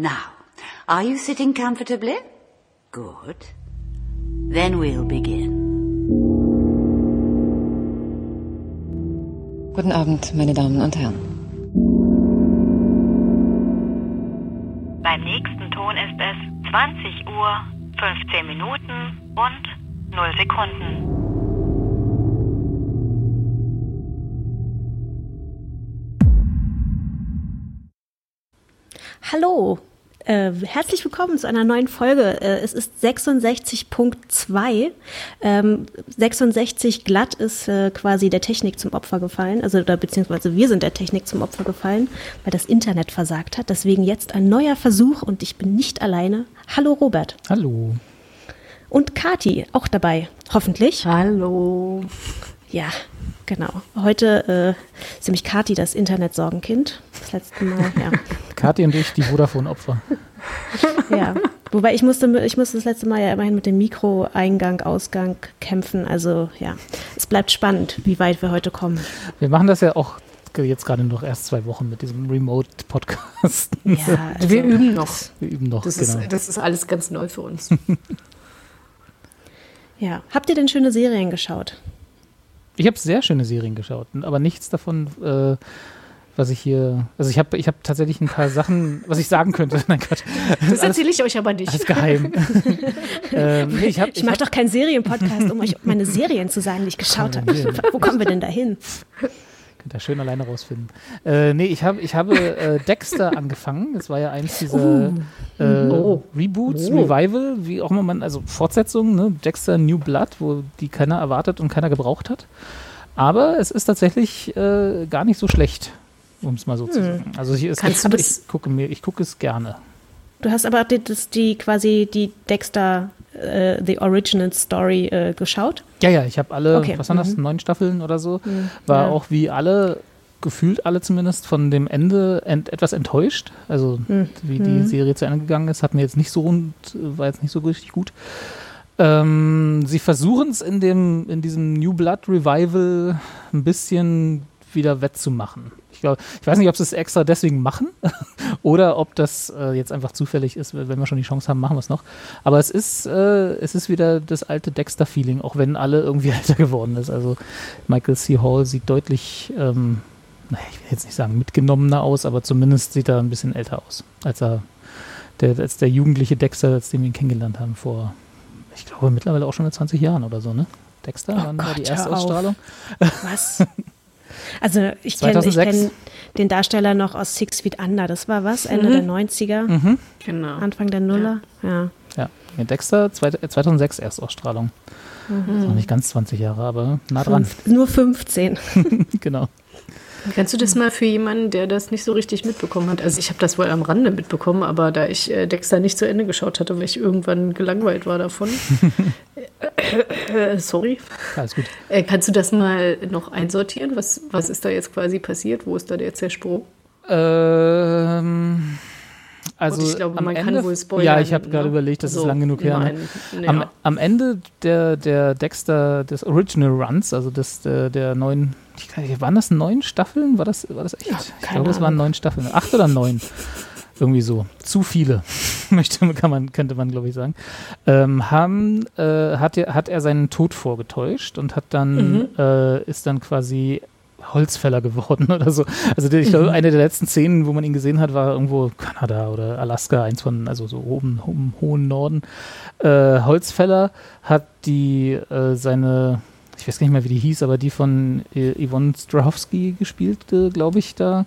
Now, are you sitting comfortably? Good. Then we'll begin. Guten Abend, meine Damen und Herren. Beim nächsten Ton ist es 20 Uhr, 15 Minuten und 0 Sekunden. Hallo, äh, herzlich willkommen zu einer neuen Folge. Äh, es ist 66.2. Ähm, 66 glatt ist äh, quasi der Technik zum Opfer gefallen, also oder beziehungsweise wir sind der Technik zum Opfer gefallen, weil das Internet versagt hat. Deswegen jetzt ein neuer Versuch und ich bin nicht alleine. Hallo Robert. Hallo. Und Kati auch dabei, hoffentlich. Hallo. Ja, genau. Heute äh, ist nämlich Kati das Internet-Sorgenkind. Das letzte Mal, ja. Kathi und ich, die Vodafone-Opfer. ja. Wobei ich musste, ich musste das letzte Mal ja immerhin mit dem Mikro-Eingang, Ausgang kämpfen. Also ja, es bleibt spannend, wie weit wir heute kommen. Wir machen das ja auch jetzt gerade noch erst zwei Wochen mit diesem Remote-Podcast. Ja, also wir üben noch. Wir üben noch, das genau. Ist, das ist alles ganz neu für uns. ja. Habt ihr denn schöne Serien geschaut? Ich habe sehr schöne Serien geschaut, aber nichts davon, äh, was ich hier. Also ich habe ich hab tatsächlich ein paar Sachen, was ich sagen könnte. Nein, Gott. Das erzähle ich euch aber nicht. Alles geheim. ähm, nee, ich ich, ich mache doch keinen Serienpodcast, um euch meine Serien zu sagen, die ich geschaut habe. Wo kommen wir denn da hin? Könnt ihr schön alleine rausfinden. Äh, nee, ich, hab, ich habe äh, Dexter angefangen. Das war ja eins dieser oh. Äh, oh. Reboots, oh. Revival, wie auch immer man, also Fortsetzungen, ne? Dexter New Blood, wo die keiner erwartet und keiner gebraucht hat. Aber es ist tatsächlich äh, gar nicht so schlecht, um es mal so hm. zu sagen. Also hier ist Kannst ich, ich gucke mir, ich gucke es gerne. Du hast aber die, das, die quasi die Dexter äh, The Original Story äh, geschaut? Ja, ja, ich habe alle, okay. was waren das, mhm. neun Staffeln oder so. Mhm. War ja. auch wie alle, gefühlt alle zumindest, von dem Ende ent, etwas enttäuscht. Also mhm. wie die mhm. Serie zu Ende gegangen ist, hat mir jetzt nicht so rund, war jetzt nicht so richtig gut. Ähm, sie versuchen es in dem, in diesem New Blood Revival ein bisschen wieder wettzumachen. Ich, glaub, ich weiß nicht, ob sie es extra deswegen machen oder ob das äh, jetzt einfach zufällig ist, wenn wir schon die Chance haben, machen wir es noch. Aber es ist, äh, es ist wieder das alte Dexter-Feeling, auch wenn alle irgendwie älter geworden ist. Also Michael C. Hall sieht deutlich, ähm, naja, ich will jetzt nicht sagen mitgenommener aus, aber zumindest sieht er ein bisschen älter aus, als er der, als der jugendliche Dexter, als den wir ihn kennengelernt haben vor, ich glaube mittlerweile auch schon in 20 Jahren oder so, ne? Dexter, oh wann Gott, war die erste Ausstrahlung? Was? Also ich kenne kenn den Darsteller noch aus Six Feet Under. Das war was? Ende mhm. der 90er? Mhm. Genau. Anfang der Nuller? Ja. Ja, ja. Dexter 2006 Erstausstrahlung. Mhm. Noch nicht ganz 20 Jahre, aber nah dran. Fünf, nur 15. genau. Kannst du das mal für jemanden, der das nicht so richtig mitbekommen hat? Also ich habe das wohl am Rande mitbekommen, aber da ich äh, Dexter nicht zu Ende geschaut hatte, weil ich irgendwann gelangweilt war davon. äh, sorry. Alles gut. Äh, kannst du das mal noch einsortieren? Was, was ist da jetzt quasi passiert? Wo ist da der Zersprung? Ähm also ich glaube, man Ende, kann wohl spoilern. Ja, ich habe gerade ne? überlegt, das so, ist lang genug her. Ne? Ja. Am, am, Ende der, der Dexter, des Original Runs, also des, der, der neuen, ich waren das neun Staffeln? War das, war das echt? Ja, ich glaube, es waren neun Staffeln. Acht oder neun? Irgendwie so. Zu viele, möchte, kann man, könnte man, glaube ich, sagen. Ähm, haben, äh, hat, er, hat er seinen Tod vorgetäuscht und hat dann, mhm. äh, ist dann quasi Holzfäller geworden oder so. Also ich glaube, mhm. eine der letzten Szenen, wo man ihn gesehen hat, war irgendwo Kanada oder Alaska, eins von, also so oben im hohen Norden. Äh, Holzfäller hat die äh, seine, ich weiß gar nicht mehr, wie die hieß, aber die von äh, Yvonne Strahovski gespielt, äh, glaube ich, da.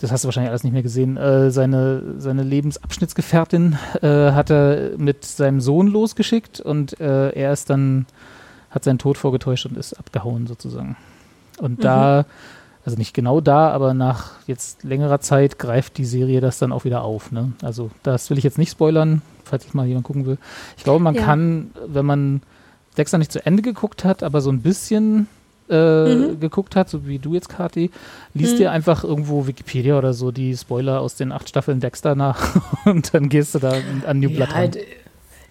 Das hast du wahrscheinlich alles nicht mehr gesehen. Äh, seine, seine Lebensabschnittsgefährtin äh, hat er mit seinem Sohn losgeschickt und er ist dann, hat seinen Tod vorgetäuscht und ist abgehauen sozusagen. Und mhm. da, also nicht genau da, aber nach jetzt längerer Zeit greift die Serie das dann auch wieder auf. Ne? Also das will ich jetzt nicht spoilern, falls ich mal jemand gucken will. Ich glaube, man ja. kann, wenn man Dexter nicht zu Ende geguckt hat, aber so ein bisschen äh, mhm. geguckt hat, so wie du jetzt, Kati, liest mhm. dir einfach irgendwo Wikipedia oder so die Spoiler aus den acht Staffeln Dexter nach und dann gehst du da an New Blood ja, ran.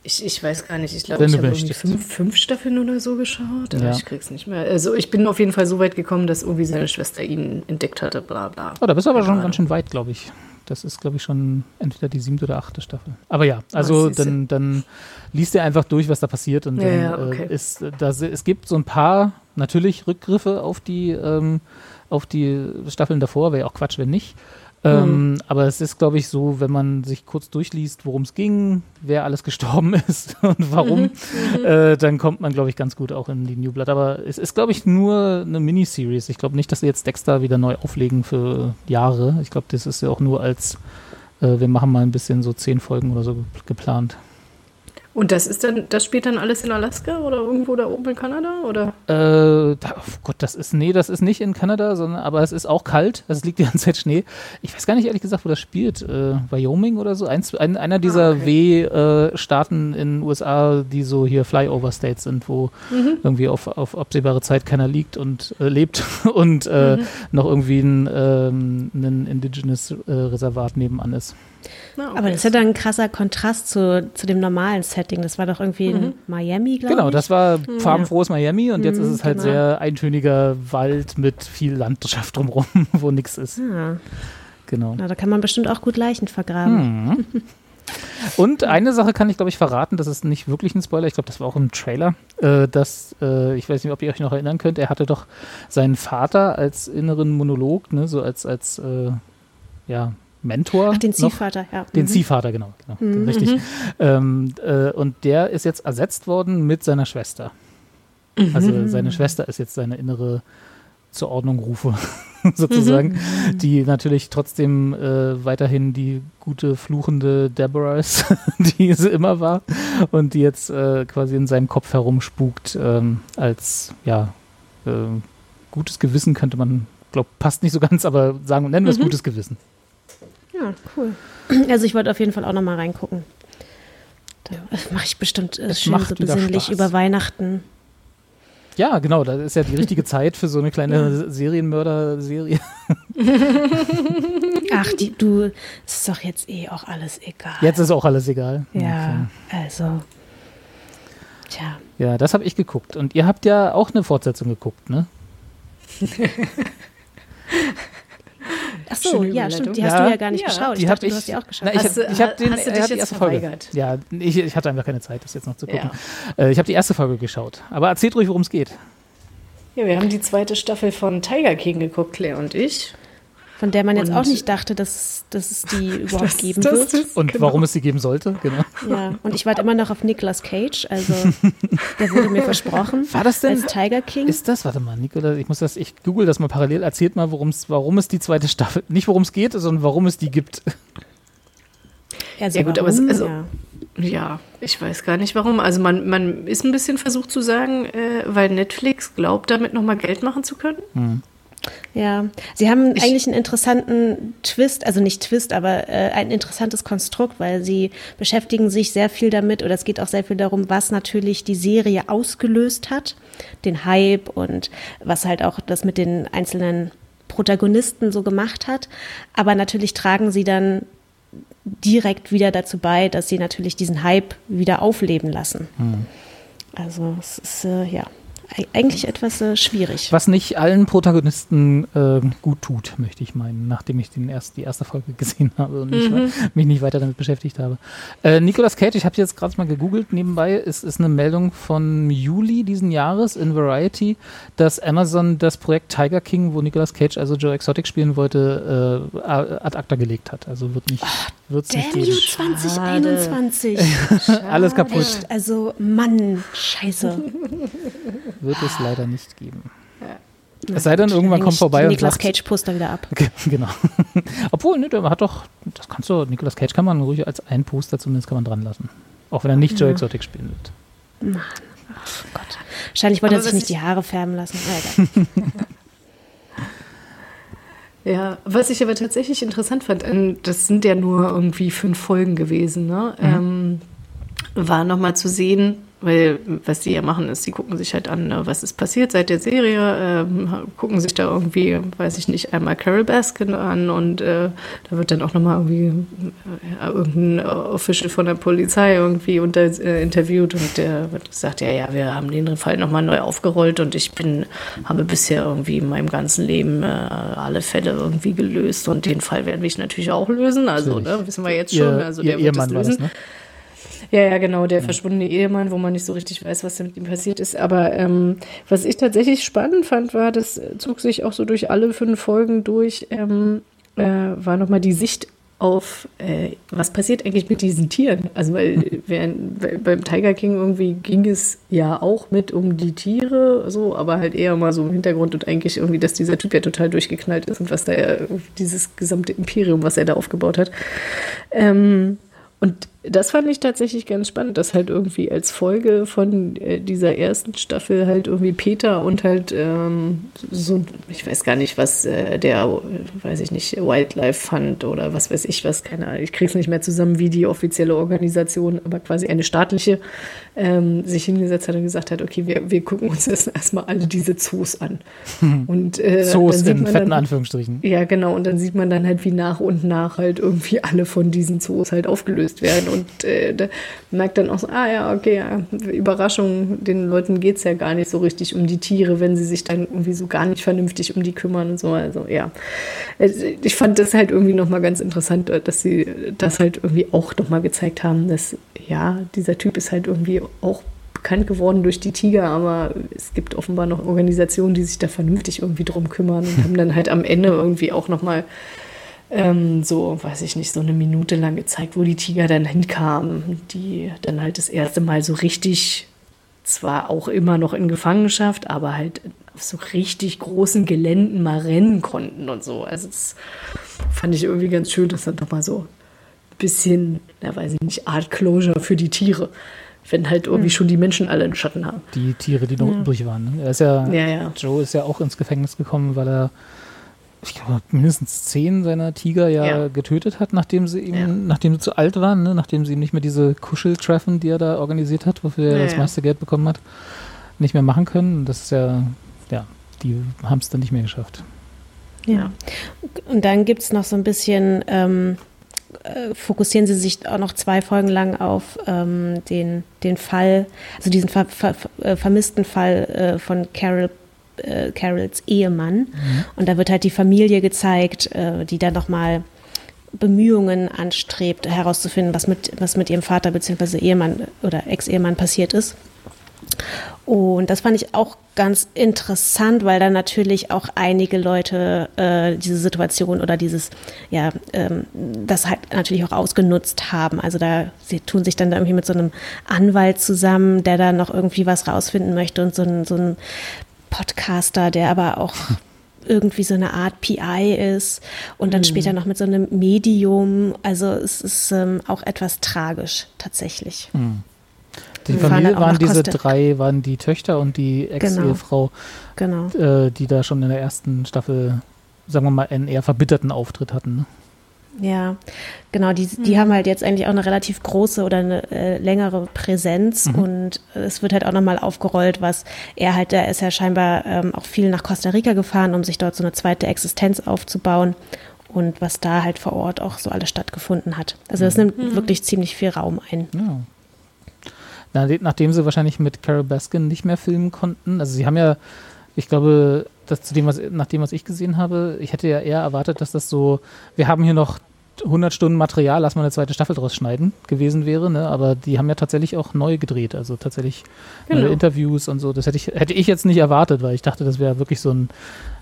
Ich, ich weiß gar nicht, ich glaube, ich habe irgendwie fünf, fünf, Staffeln oder so geschaut. Ja. Ich krieg's nicht mehr. Also ich bin auf jeden Fall so weit gekommen, dass irgendwie seine Schwester ihn entdeckt hatte, bla bla. Oh, da bist du aber schon ganz schön weit, glaube ich. Das ist, glaube ich, schon entweder die siebte oder achte Staffel. Aber ja, also dann, dann liest ihr einfach durch, was da passiert. Und ja, dann ja, okay. äh, ist, da, es gibt so ein paar, natürlich Rückgriffe auf die, ähm, auf die Staffeln davor, wäre ja auch Quatsch, wenn nicht. Ähm, mhm. Aber es ist, glaube ich, so, wenn man sich kurz durchliest, worum es ging, wer alles gestorben ist und warum, mhm. äh, dann kommt man, glaube ich, ganz gut auch in die New Blood. Aber es ist, glaube ich, nur eine Miniseries. Ich glaube nicht, dass sie jetzt Dexter wieder neu auflegen für Jahre. Ich glaube, das ist ja auch nur als, äh, wir machen mal ein bisschen so zehn Folgen oder so geplant. Und das ist dann, das spielt dann alles in Alaska oder irgendwo da oben in Kanada oder? Äh, da, oh Gott, das ist nee, das ist nicht in Kanada, sondern aber es ist auch kalt. Also es liegt die ganze Zeit Schnee. Ich weiß gar nicht ehrlich gesagt, wo das spielt. Äh, Wyoming oder so? Eins, ein, einer dieser ah, okay. W-Staaten in den USA, die so hier Flyover States sind, wo mhm. irgendwie auf, auf absehbare Zeit keiner liegt und äh, lebt und äh, mhm. noch irgendwie ein, ähm, ein Indigenous äh, Reservat nebenan ist. Na, okay. Aber das ist ja dann ein krasser Kontrast zu, zu dem normalen Setting. Das war doch irgendwie mhm. in Miami, glaube genau, ich. Genau, das war mhm. farbenfrohes Miami und jetzt mhm, ist es halt genau. sehr eintöniger Wald mit viel Landschaft drumherum, wo nichts ist. Ja. Genau. Na, da kann man bestimmt auch gut Leichen vergraben. Mhm. Und eine Sache kann ich, glaube ich, verraten, das ist nicht wirklich ein Spoiler, ich glaube, das war auch im Trailer, äh, dass, äh, ich weiß nicht, ob ihr euch noch erinnern könnt, er hatte doch seinen Vater als inneren Monolog, ne, so als, als äh, ja, Mentor. Ach, den Ziehvater, ja. Den mhm. Ziehvater, genau. genau mhm. Richtig. Mhm. Ähm, äh, und der ist jetzt ersetzt worden mit seiner Schwester. Mhm. Also seine Schwester ist jetzt seine innere zur Ordnung rufe, sozusagen, mhm. die natürlich trotzdem äh, weiterhin die gute, fluchende Deborah ist, die sie immer war und die jetzt äh, quasi in seinem Kopf herumspukt ähm, als, ja, äh, gutes Gewissen könnte man, glaube passt nicht so ganz, aber sagen, nennen wir es mhm. gutes Gewissen. Ja, cool. Also ich wollte auf jeden Fall auch noch mal reingucken. Da mache ich bestimmt äh, schön so besinnlich über Weihnachten. Ja, genau, das ist ja die richtige Zeit für so eine kleine ja. Serienmörder-Serie. Ach, die, du, ist doch jetzt eh auch alles egal. Jetzt ist auch alles egal. Ja, okay. also. Tja. Ja, das habe ich geguckt. Und ihr habt ja auch eine Fortsetzung geguckt, ne? Ach so, ja, stimmt. Die hast ja. du ja gar nicht ja. geschaut. Ich dachte, ich, du hast die auch geschaut. Na, ich, hast, ich habe den, hast du dich jetzt verweigert? Folge. Ja, ich, ich, hatte einfach keine Zeit, das jetzt noch zu gucken. Ja. Äh, ich habe die erste Folge geschaut. Aber erzählt ruhig, worum es geht. Ja, wir haben die zweite Staffel von Tiger King geguckt, Claire und ich. Von der man jetzt und auch nicht dachte, dass, dass es die überhaupt das, geben das wird. und genau. warum es sie geben sollte, genau. Ja, und ich warte immer noch auf Nicolas Cage, also der wurde mir versprochen. War das denn? Als Tiger King. Ist das, warte mal, Nicolas, ich muss das, ich google das mal parallel, erzählt mal, warum es die zweite Staffel, nicht worum es geht, sondern warum es die gibt. Ja, so ja gut, warum? aber es, also, ja. ja. ich weiß gar nicht warum. Also man, man ist ein bisschen versucht zu sagen, äh, weil Netflix glaubt, damit nochmal Geld machen zu können. Hm. Ja, sie haben ich eigentlich einen interessanten Twist, also nicht Twist, aber äh, ein interessantes Konstrukt, weil sie beschäftigen sich sehr viel damit oder es geht auch sehr viel darum, was natürlich die Serie ausgelöst hat, den Hype und was halt auch das mit den einzelnen Protagonisten so gemacht hat. Aber natürlich tragen sie dann direkt wieder dazu bei, dass sie natürlich diesen Hype wieder aufleben lassen. Mhm. Also es ist äh, ja eigentlich etwas äh, schwierig. Was nicht allen Protagonisten äh, gut tut, möchte ich meinen, nachdem ich den erst, die erste Folge gesehen habe und nicht, mhm. mich nicht weiter damit beschäftigt habe. Äh, Nicolas Cage, ich habe jetzt gerade mal gegoogelt nebenbei, es ist eine Meldung von Juli diesen Jahres in Variety, dass Amazon das Projekt Tiger King, wo Nicolas Cage also Joe Exotic spielen wollte, äh, ad acta gelegt hat. Also wird nicht, oh, wird's nicht geben. 2021. Alles kaputt. Also Mann, scheiße. wird es leider nicht geben. Ja. Es sei denn, irgendwann kommt vorbei und Nicolas Cage Poster wieder ab. genau. Obwohl, ne, der hat doch, das kannst du, Nicolas Cage kann man ruhig als ein Poster zumindest kann man dran lassen. Auch wenn er nicht ja. Joe Exotic spielen wird. Mann. Oh Gott. Wahrscheinlich wollte Aber er sich nicht die Haare färben lassen. ja, was ich aber tatsächlich interessant fand, ähm, das sind ja nur irgendwie fünf Folgen gewesen, ne? Mhm. Ähm, war nochmal zu sehen, weil was die ja machen ist, die gucken sich halt an, ne, was ist passiert seit der Serie, ähm, gucken sich da irgendwie, weiß ich nicht, einmal Carol Baskin an und äh, da wird dann auch nochmal irgendwie äh, irgendein Official von der Polizei irgendwie unter, äh, interviewt und der wird gesagt, ja, ja, wir haben den Fall nochmal neu aufgerollt und ich bin, habe bisher irgendwie in meinem ganzen Leben äh, alle Fälle irgendwie gelöst und den Fall werden wir natürlich auch lösen, also ne, wissen wir jetzt schon, also der ihr wird Ehemann das lösen. Das, ne? Ja, ja, genau, der ja. verschwundene Ehemann, wo man nicht so richtig weiß, was mit ihm passiert ist. Aber ähm, was ich tatsächlich spannend fand, war, das zog sich auch so durch alle fünf Folgen durch, ähm, äh, war nochmal die Sicht auf, äh, was passiert eigentlich mit diesen Tieren? Also, weil während, beim Tiger King irgendwie ging es ja auch mit um die Tiere, so, aber halt eher mal so im Hintergrund und eigentlich irgendwie, dass dieser Typ ja total durchgeknallt ist und was da ja, dieses gesamte Imperium, was er da aufgebaut hat. Ähm, und das fand ich tatsächlich ganz spannend, dass halt irgendwie als Folge von äh, dieser ersten Staffel halt irgendwie Peter und halt ähm, so, ich weiß gar nicht, was äh, der, weiß ich nicht, Wildlife Fund oder was weiß ich was, keine Ahnung, ich krieg's nicht mehr zusammen, wie die offizielle Organisation, aber quasi eine staatliche, ähm, sich hingesetzt hat und gesagt hat, okay, wir, wir gucken uns jetzt erstmal alle diese Zoos an. Und, äh, Zoos in fetten dann, Anführungsstrichen. Ja, genau, und dann sieht man dann halt, wie nach und nach halt irgendwie alle von diesen Zoos halt aufgelöst werden und äh, merkt dann auch so, ah ja, okay, ja, Überraschung, den Leuten geht es ja gar nicht so richtig um die Tiere, wenn sie sich dann irgendwie so gar nicht vernünftig um die kümmern und so. Also ja, also, ich fand das halt irgendwie nochmal ganz interessant, dass sie das halt irgendwie auch nochmal gezeigt haben, dass ja, dieser Typ ist halt irgendwie auch bekannt geworden durch die Tiger, aber es gibt offenbar noch Organisationen, die sich da vernünftig irgendwie drum kümmern und haben dann halt am Ende irgendwie auch nochmal ähm, so, weiß ich nicht, so eine Minute lang gezeigt, wo die Tiger dann hinkamen, die dann halt das erste Mal so richtig, zwar auch immer noch in Gefangenschaft, aber halt auf so richtig großen Geländen mal rennen konnten und so. Also das fand ich irgendwie ganz schön, dass dann doch mal so ein bisschen, ja weiß ich nicht, Art Closure für die Tiere wenn halt irgendwie hm. schon die Menschen alle einen Schatten haben. Die Tiere, die noch ja. übrig waren. Ne? Er ist ja, ja, ja, Joe ist ja auch ins Gefängnis gekommen, weil er ich glaube, mindestens zehn seiner Tiger ja, ja, getötet hat, nachdem sie ihm, ja. nachdem sie zu alt waren, ne? nachdem sie ihm nicht mehr diese Kuscheltreffen, die er da organisiert hat, wofür ja, er das meiste Geld bekommen hat, nicht mehr machen können. Das ist ja, ja, die haben es dann nicht mehr geschafft. Ja. Und dann gibt es noch so ein bisschen, ähm, äh, fokussieren sie sich auch noch zwei Folgen lang auf ähm, den, den Fall, also diesen ver, ver, ver, vermissten Fall äh, von Carol äh, Carols Ehemann. Mhm. Und da wird halt die Familie gezeigt, äh, die dann nochmal Bemühungen anstrebt, herauszufinden, was mit, was mit ihrem Vater bzw. Ehemann oder Ex-Ehemann passiert ist. Und das fand ich auch ganz interessant, weil dann natürlich auch einige Leute äh, diese Situation oder dieses, ja, ähm, das halt natürlich auch ausgenutzt haben. Also da, sie tun sich dann da irgendwie mit so einem Anwalt zusammen, der dann noch irgendwie was rausfinden möchte und so ein, so ein Podcaster, der aber auch irgendwie so eine Art PI ist und dann mhm. später noch mit so einem Medium. Also es ist ähm, auch etwas tragisch tatsächlich. Mhm. Die Familie waren diese Koste. drei, waren die Töchter und die Ex-Ehefrau, genau. genau. Äh, die da schon in der ersten Staffel, sagen wir mal, einen eher verbitterten Auftritt hatten. Ne? Ja, genau, die, die mhm. haben halt jetzt eigentlich auch eine relativ große oder eine äh, längere Präsenz mhm. und es wird halt auch nochmal aufgerollt, was er halt, er ist ja scheinbar ähm, auch viel nach Costa Rica gefahren, um sich dort so eine zweite Existenz aufzubauen und was da halt vor Ort auch so alles stattgefunden hat. Also das mhm. nimmt mhm. wirklich ziemlich viel Raum ein. Ja. Nachdem sie wahrscheinlich mit Carol Baskin nicht mehr filmen konnten, also sie haben ja, ich glaube, das zu dem, was, nach dem, was ich gesehen habe, ich hätte ja eher erwartet, dass das so, wir haben hier noch 100 Stunden Material, lass mal eine zweite Staffel draus schneiden, gewesen wäre, ne? aber die haben ja tatsächlich auch neu gedreht, also tatsächlich genau. Interviews und so, das hätte ich, hätte ich jetzt nicht erwartet, weil ich dachte, das wäre wirklich so ein,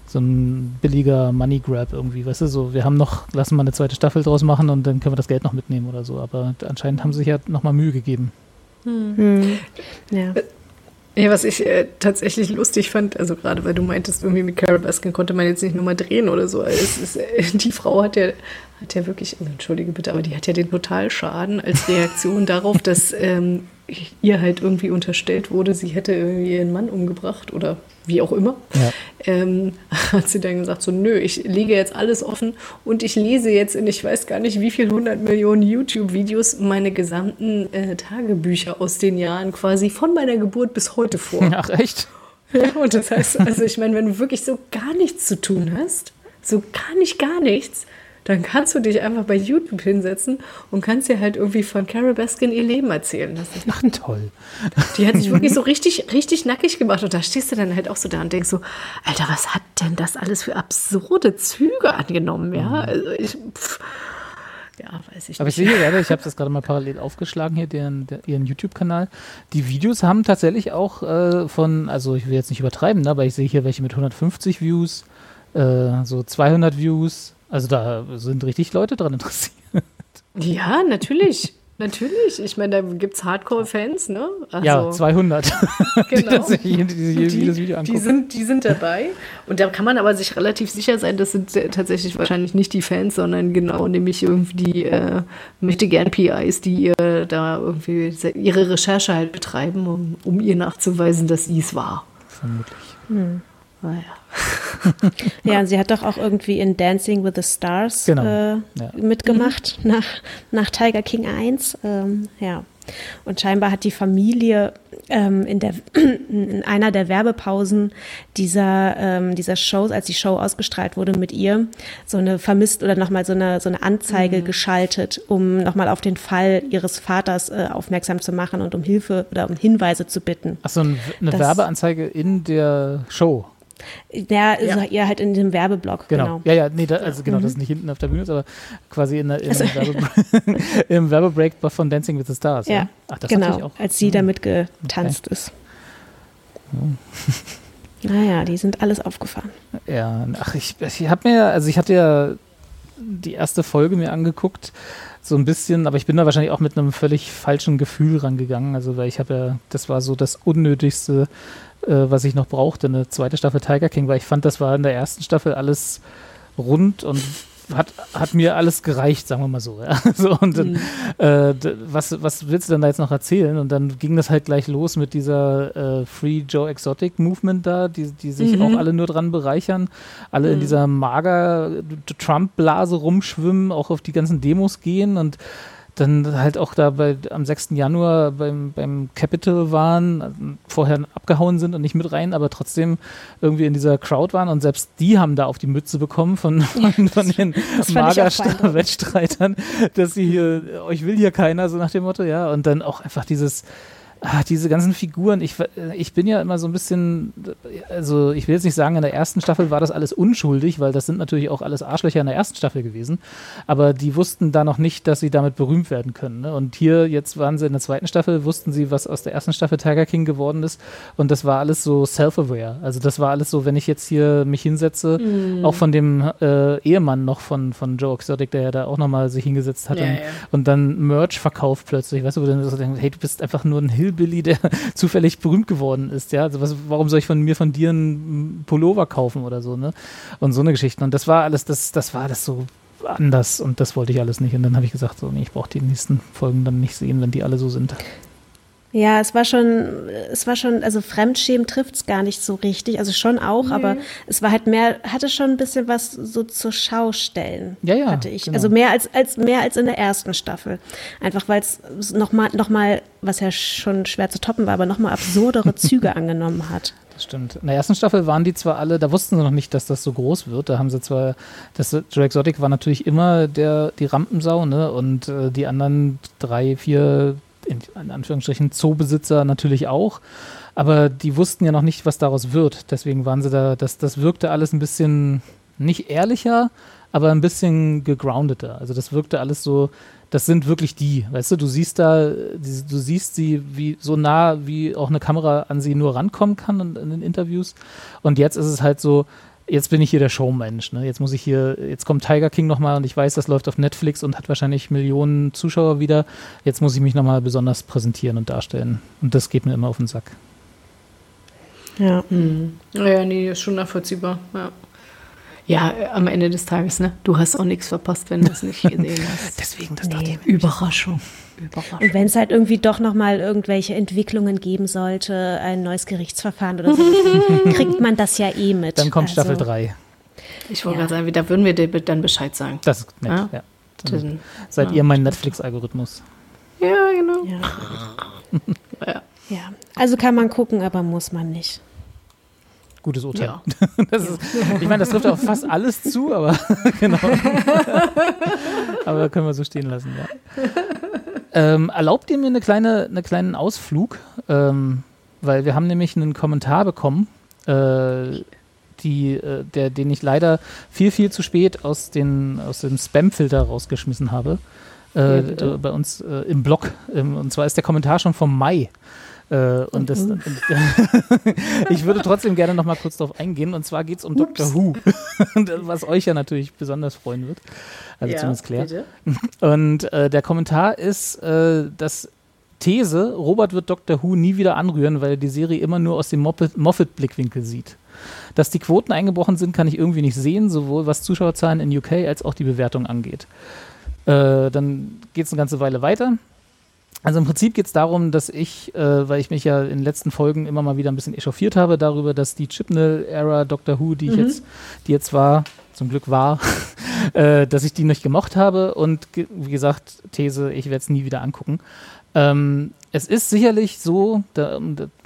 so ein billiger Money Grab irgendwie, weißt du, so, wir haben noch, lassen mal eine zweite Staffel draus machen und dann können wir das Geld noch mitnehmen oder so, aber anscheinend haben sie sich ja nochmal Mühe gegeben. Hm. Hm. Ja. Ja, was ich äh, tatsächlich lustig fand, also gerade weil du meintest, irgendwie mit Carol Baskin konnte man jetzt nicht nur mal drehen oder so. Es ist, äh, die Frau hat ja, hat ja wirklich, also entschuldige bitte, aber die hat ja den Totalschaden als Reaktion darauf, dass ähm, ihr halt irgendwie unterstellt wurde, sie hätte irgendwie ihren Mann umgebracht oder wie auch immer, ja. ähm, hat sie dann gesagt, so nö, ich lege jetzt alles offen und ich lese jetzt in ich weiß gar nicht wie viel hundert Millionen YouTube-Videos meine gesamten äh, Tagebücher aus den Jahren quasi von meiner Geburt bis heute vor. Ach echt? Ja, und das heißt, also ich meine, wenn du wirklich so gar nichts zu tun hast, so gar nicht, gar nichts, dann kannst du dich einfach bei YouTube hinsetzen und kannst dir halt irgendwie von Carol Baskin ihr Leben erzählen lassen. Ach, toll. Die hat sich wirklich so richtig, richtig nackig gemacht und da stehst du dann halt auch so da und denkst so, Alter, was hat denn das alles für absurde Züge angenommen, ja? Mhm. Also ich, pff, ja, weiß ich Aber nicht. ich sehe gerade, ich habe das gerade mal parallel aufgeschlagen hier, deren, der, ihren YouTube-Kanal. Die Videos haben tatsächlich auch äh, von, also ich will jetzt nicht übertreiben, ne, aber ich sehe hier welche mit 150 Views, äh, so 200 Views, also da sind richtig Leute dran interessiert. Ja, natürlich. Natürlich, ich meine, da gibt es Hardcore-Fans, ne? Also, ja, 200. Genau. die, die, die, Video die, sind, die sind dabei. Und da kann man aber sich relativ sicher sein, das sind tatsächlich wahrscheinlich nicht die Fans, sondern genau nämlich irgendwie die äh, möchte gern PIs, die äh, da irgendwie ihre Recherche halt betreiben, um, um ihr nachzuweisen, dass sie es war. Vermutlich. Hm. Naja. ja, und sie hat doch auch irgendwie in Dancing with the Stars genau. äh, ja. mitgemacht mhm. nach, nach Tiger King 1. Ähm, ja. Und scheinbar hat die Familie ähm, in, der, in einer der Werbepausen dieser, ähm, dieser Shows, als die Show ausgestrahlt wurde mit ihr, so eine vermisst oder nochmal so eine, so eine Anzeige mhm. geschaltet, um nochmal auf den Fall ihres Vaters äh, aufmerksam zu machen und um Hilfe oder um Hinweise zu bitten. Achso, eine das, Werbeanzeige in der Show. Ja, ja. Also eher halt in dem Werbeblock. Genau. genau. Ja, ja, nee, da, also genau, mhm. das ist nicht hinten auf der Bühne, aber quasi in, in also, Werbe im Werbebreak von Dancing with the Stars. Ja, ja. Ach, genau, auch, als sie mhm. damit getanzt okay. ist. Naja, die sind alles aufgefahren. Ja, ach, ich, ich habe mir, also ich hatte ja die erste Folge mir angeguckt, so ein bisschen, aber ich bin da wahrscheinlich auch mit einem völlig falschen Gefühl rangegangen. Also, weil ich habe ja, das war so das Unnötigste, was ich noch brauchte, eine zweite Staffel Tiger King, weil ich fand, das war in der ersten Staffel alles rund und hat, hat mir alles gereicht, sagen wir mal so. Ja. so und dann, mhm. äh, was, was willst du denn da jetzt noch erzählen? Und dann ging das halt gleich los mit dieser äh, Free Joe Exotic Movement da, die, die sich mhm. auch alle nur dran bereichern, alle mhm. in dieser mager Trump-Blase rumschwimmen, auch auf die ganzen Demos gehen und dann halt auch da bei, am 6. Januar beim, beim Capitol waren, vorher abgehauen sind und nicht mit rein, aber trotzdem irgendwie in dieser Crowd waren und selbst die haben da auf die Mütze bekommen von, von, von den Magerwettstreitern, dass sie hier, euch will hier keiner, so nach dem Motto, ja, und dann auch einfach dieses ah, diese ganzen Figuren, ich, ich bin ja immer so ein bisschen, also ich will jetzt nicht sagen, in der ersten Staffel war das alles unschuldig, weil das sind natürlich auch alles Arschlöcher in der ersten Staffel gewesen, aber die wussten da noch nicht, dass sie damit berühmt werden können. Ne? Und hier, jetzt waren sie in der zweiten Staffel, wussten sie, was aus der ersten Staffel Tiger King geworden ist und das war alles so self-aware. Also das war alles so, wenn ich jetzt hier mich hinsetze, mm. auch von dem äh, Ehemann noch von, von Joe Exotic, der ja da auch nochmal sich hingesetzt hat ja, und, ja. und, dann Merch verkauft plötzlich, weißt du, wo du dann so denkst, hey, du bist einfach nur ein Hill Hillbilly, der zufällig berühmt geworden ist, ja. Also was, warum soll ich von mir von dir einen Pullover kaufen oder so, ne? Und so eine Geschichte. Und das war alles, das, das war alles so anders und das wollte ich alles nicht. Und dann habe ich gesagt, so, nee, ich brauche die nächsten Folgen dann nicht sehen, wenn die alle so sind. Ja, es war schon, es war schon, also Fremdschämen trifft es gar nicht so richtig, also schon auch, nee. aber es war halt mehr, hatte schon ein bisschen was so zur Schau stellen. Ja, ja. Hatte ich. Genau. Also mehr als, als, mehr als in der ersten Staffel. Einfach weil es nochmal, noch mal, was ja schon schwer zu toppen war, aber nochmal absurdere Züge angenommen hat. Das stimmt. In der ersten Staffel waren die zwar alle, da wussten sie noch nicht, dass das so groß wird. Da haben sie zwar, das Joe Exotic war natürlich immer der, die Rampensau, ne? Und äh, die anderen drei, vier in, Anführungsstrichen Zoobesitzer natürlich auch. Aber die wussten ja noch nicht, was daraus wird. Deswegen waren sie da, das, das wirkte alles ein bisschen nicht ehrlicher, aber ein bisschen gegroundeter. Also das wirkte alles so, das sind wirklich die, weißt du, du siehst da, du siehst sie wie so nah, wie auch eine Kamera an sie nur rankommen kann in, in den Interviews. Und jetzt ist es halt so, jetzt bin ich hier der Showmensch. Ne? Jetzt muss ich hier, jetzt kommt Tiger King nochmal und ich weiß, das läuft auf Netflix und hat wahrscheinlich Millionen Zuschauer wieder. Jetzt muss ich mich nochmal besonders präsentieren und darstellen. Und das geht mir immer auf den Sack. Ja. Mhm. Ja, nee, ist schon nachvollziehbar. Ja. Ja, am Ende des Tages, ne? Du hast auch nichts verpasst, wenn du es nicht gesehen hast. Deswegen, das nee, Überraschung. Überraschung. Und wenn es halt irgendwie doch nochmal irgendwelche Entwicklungen geben sollte, ein neues Gerichtsverfahren oder so, kriegt man das ja eh mit. Dann kommt also, Staffel 3. Ich wollte ja. gerade sagen, da würden wir dir dann Bescheid sagen. Das ist nett, ja. ja. Dann seid ja. ihr mein Netflix-Algorithmus. Ja, genau. Ja. ja. Also kann man gucken, aber muss man nicht. Gutes Urteil. Ja. Ist, ich meine, das trifft auf fast alles zu, aber genau. aber können wir so stehen lassen, ja. Ähm, erlaubt ihr mir eine kleine, einen kleinen Ausflug? Ähm, weil wir haben nämlich einen Kommentar bekommen, äh, die, äh, der, den ich leider viel, viel zu spät aus, den, aus dem Spam-Filter rausgeschmissen habe. Äh, ja, bei uns äh, im Blog. Ähm, und zwar ist der Kommentar schon vom Mai. Äh, und das, und, ich würde trotzdem gerne noch mal kurz darauf eingehen. Und zwar geht es um Ups. Doctor Who, was euch ja natürlich besonders freuen wird. Also ja, zumindest Claire. Bitte. Und äh, der Kommentar ist, äh, dass These, Robert wird Doctor Who nie wieder anrühren, weil er die Serie immer nur aus dem Moffat-Blickwinkel sieht. Dass die Quoten eingebrochen sind, kann ich irgendwie nicht sehen, sowohl was Zuschauerzahlen in UK als auch die Bewertung angeht. Äh, dann geht es eine ganze Weile weiter. Also im Prinzip geht es darum, dass ich, äh, weil ich mich ja in den letzten Folgen immer mal wieder ein bisschen echauffiert habe darüber, dass die Chipnell-Ära Doctor Who, die ich mhm. jetzt, die jetzt war, zum Glück war, äh, dass ich die nicht gemocht habe und ge wie gesagt, These, ich werde es nie wieder angucken. Ähm, es ist sicherlich so, da,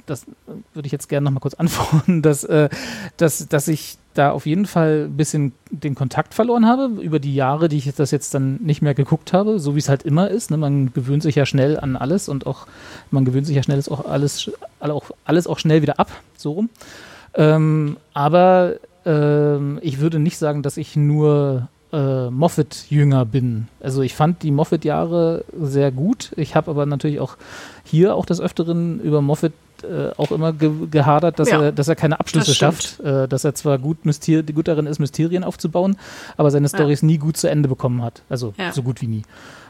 das würde ich jetzt gerne nochmal kurz antworten, dass, äh, dass, dass ich da auf jeden Fall ein bisschen den Kontakt verloren habe über die Jahre, die ich das jetzt dann nicht mehr geguckt habe, so wie es halt immer ist. Ne? Man gewöhnt sich ja schnell an alles und auch, man gewöhnt sich ja schnell auch alles, auch, alles auch schnell wieder ab, so rum. Ähm, aber ähm, ich würde nicht sagen, dass ich nur äh, Moffat-Jünger bin. Also ich fand die Moffat-Jahre sehr gut. Ich habe aber natürlich auch hier auch des Öfteren über Moffat äh, auch immer ge gehadert, dass, ja, er, dass er keine Abschlüsse das schafft, äh, dass er zwar gut, gut darin ist, Mysterien aufzubauen, aber seine Storys ja. nie gut zu Ende bekommen hat. Also ja. so gut wie nie.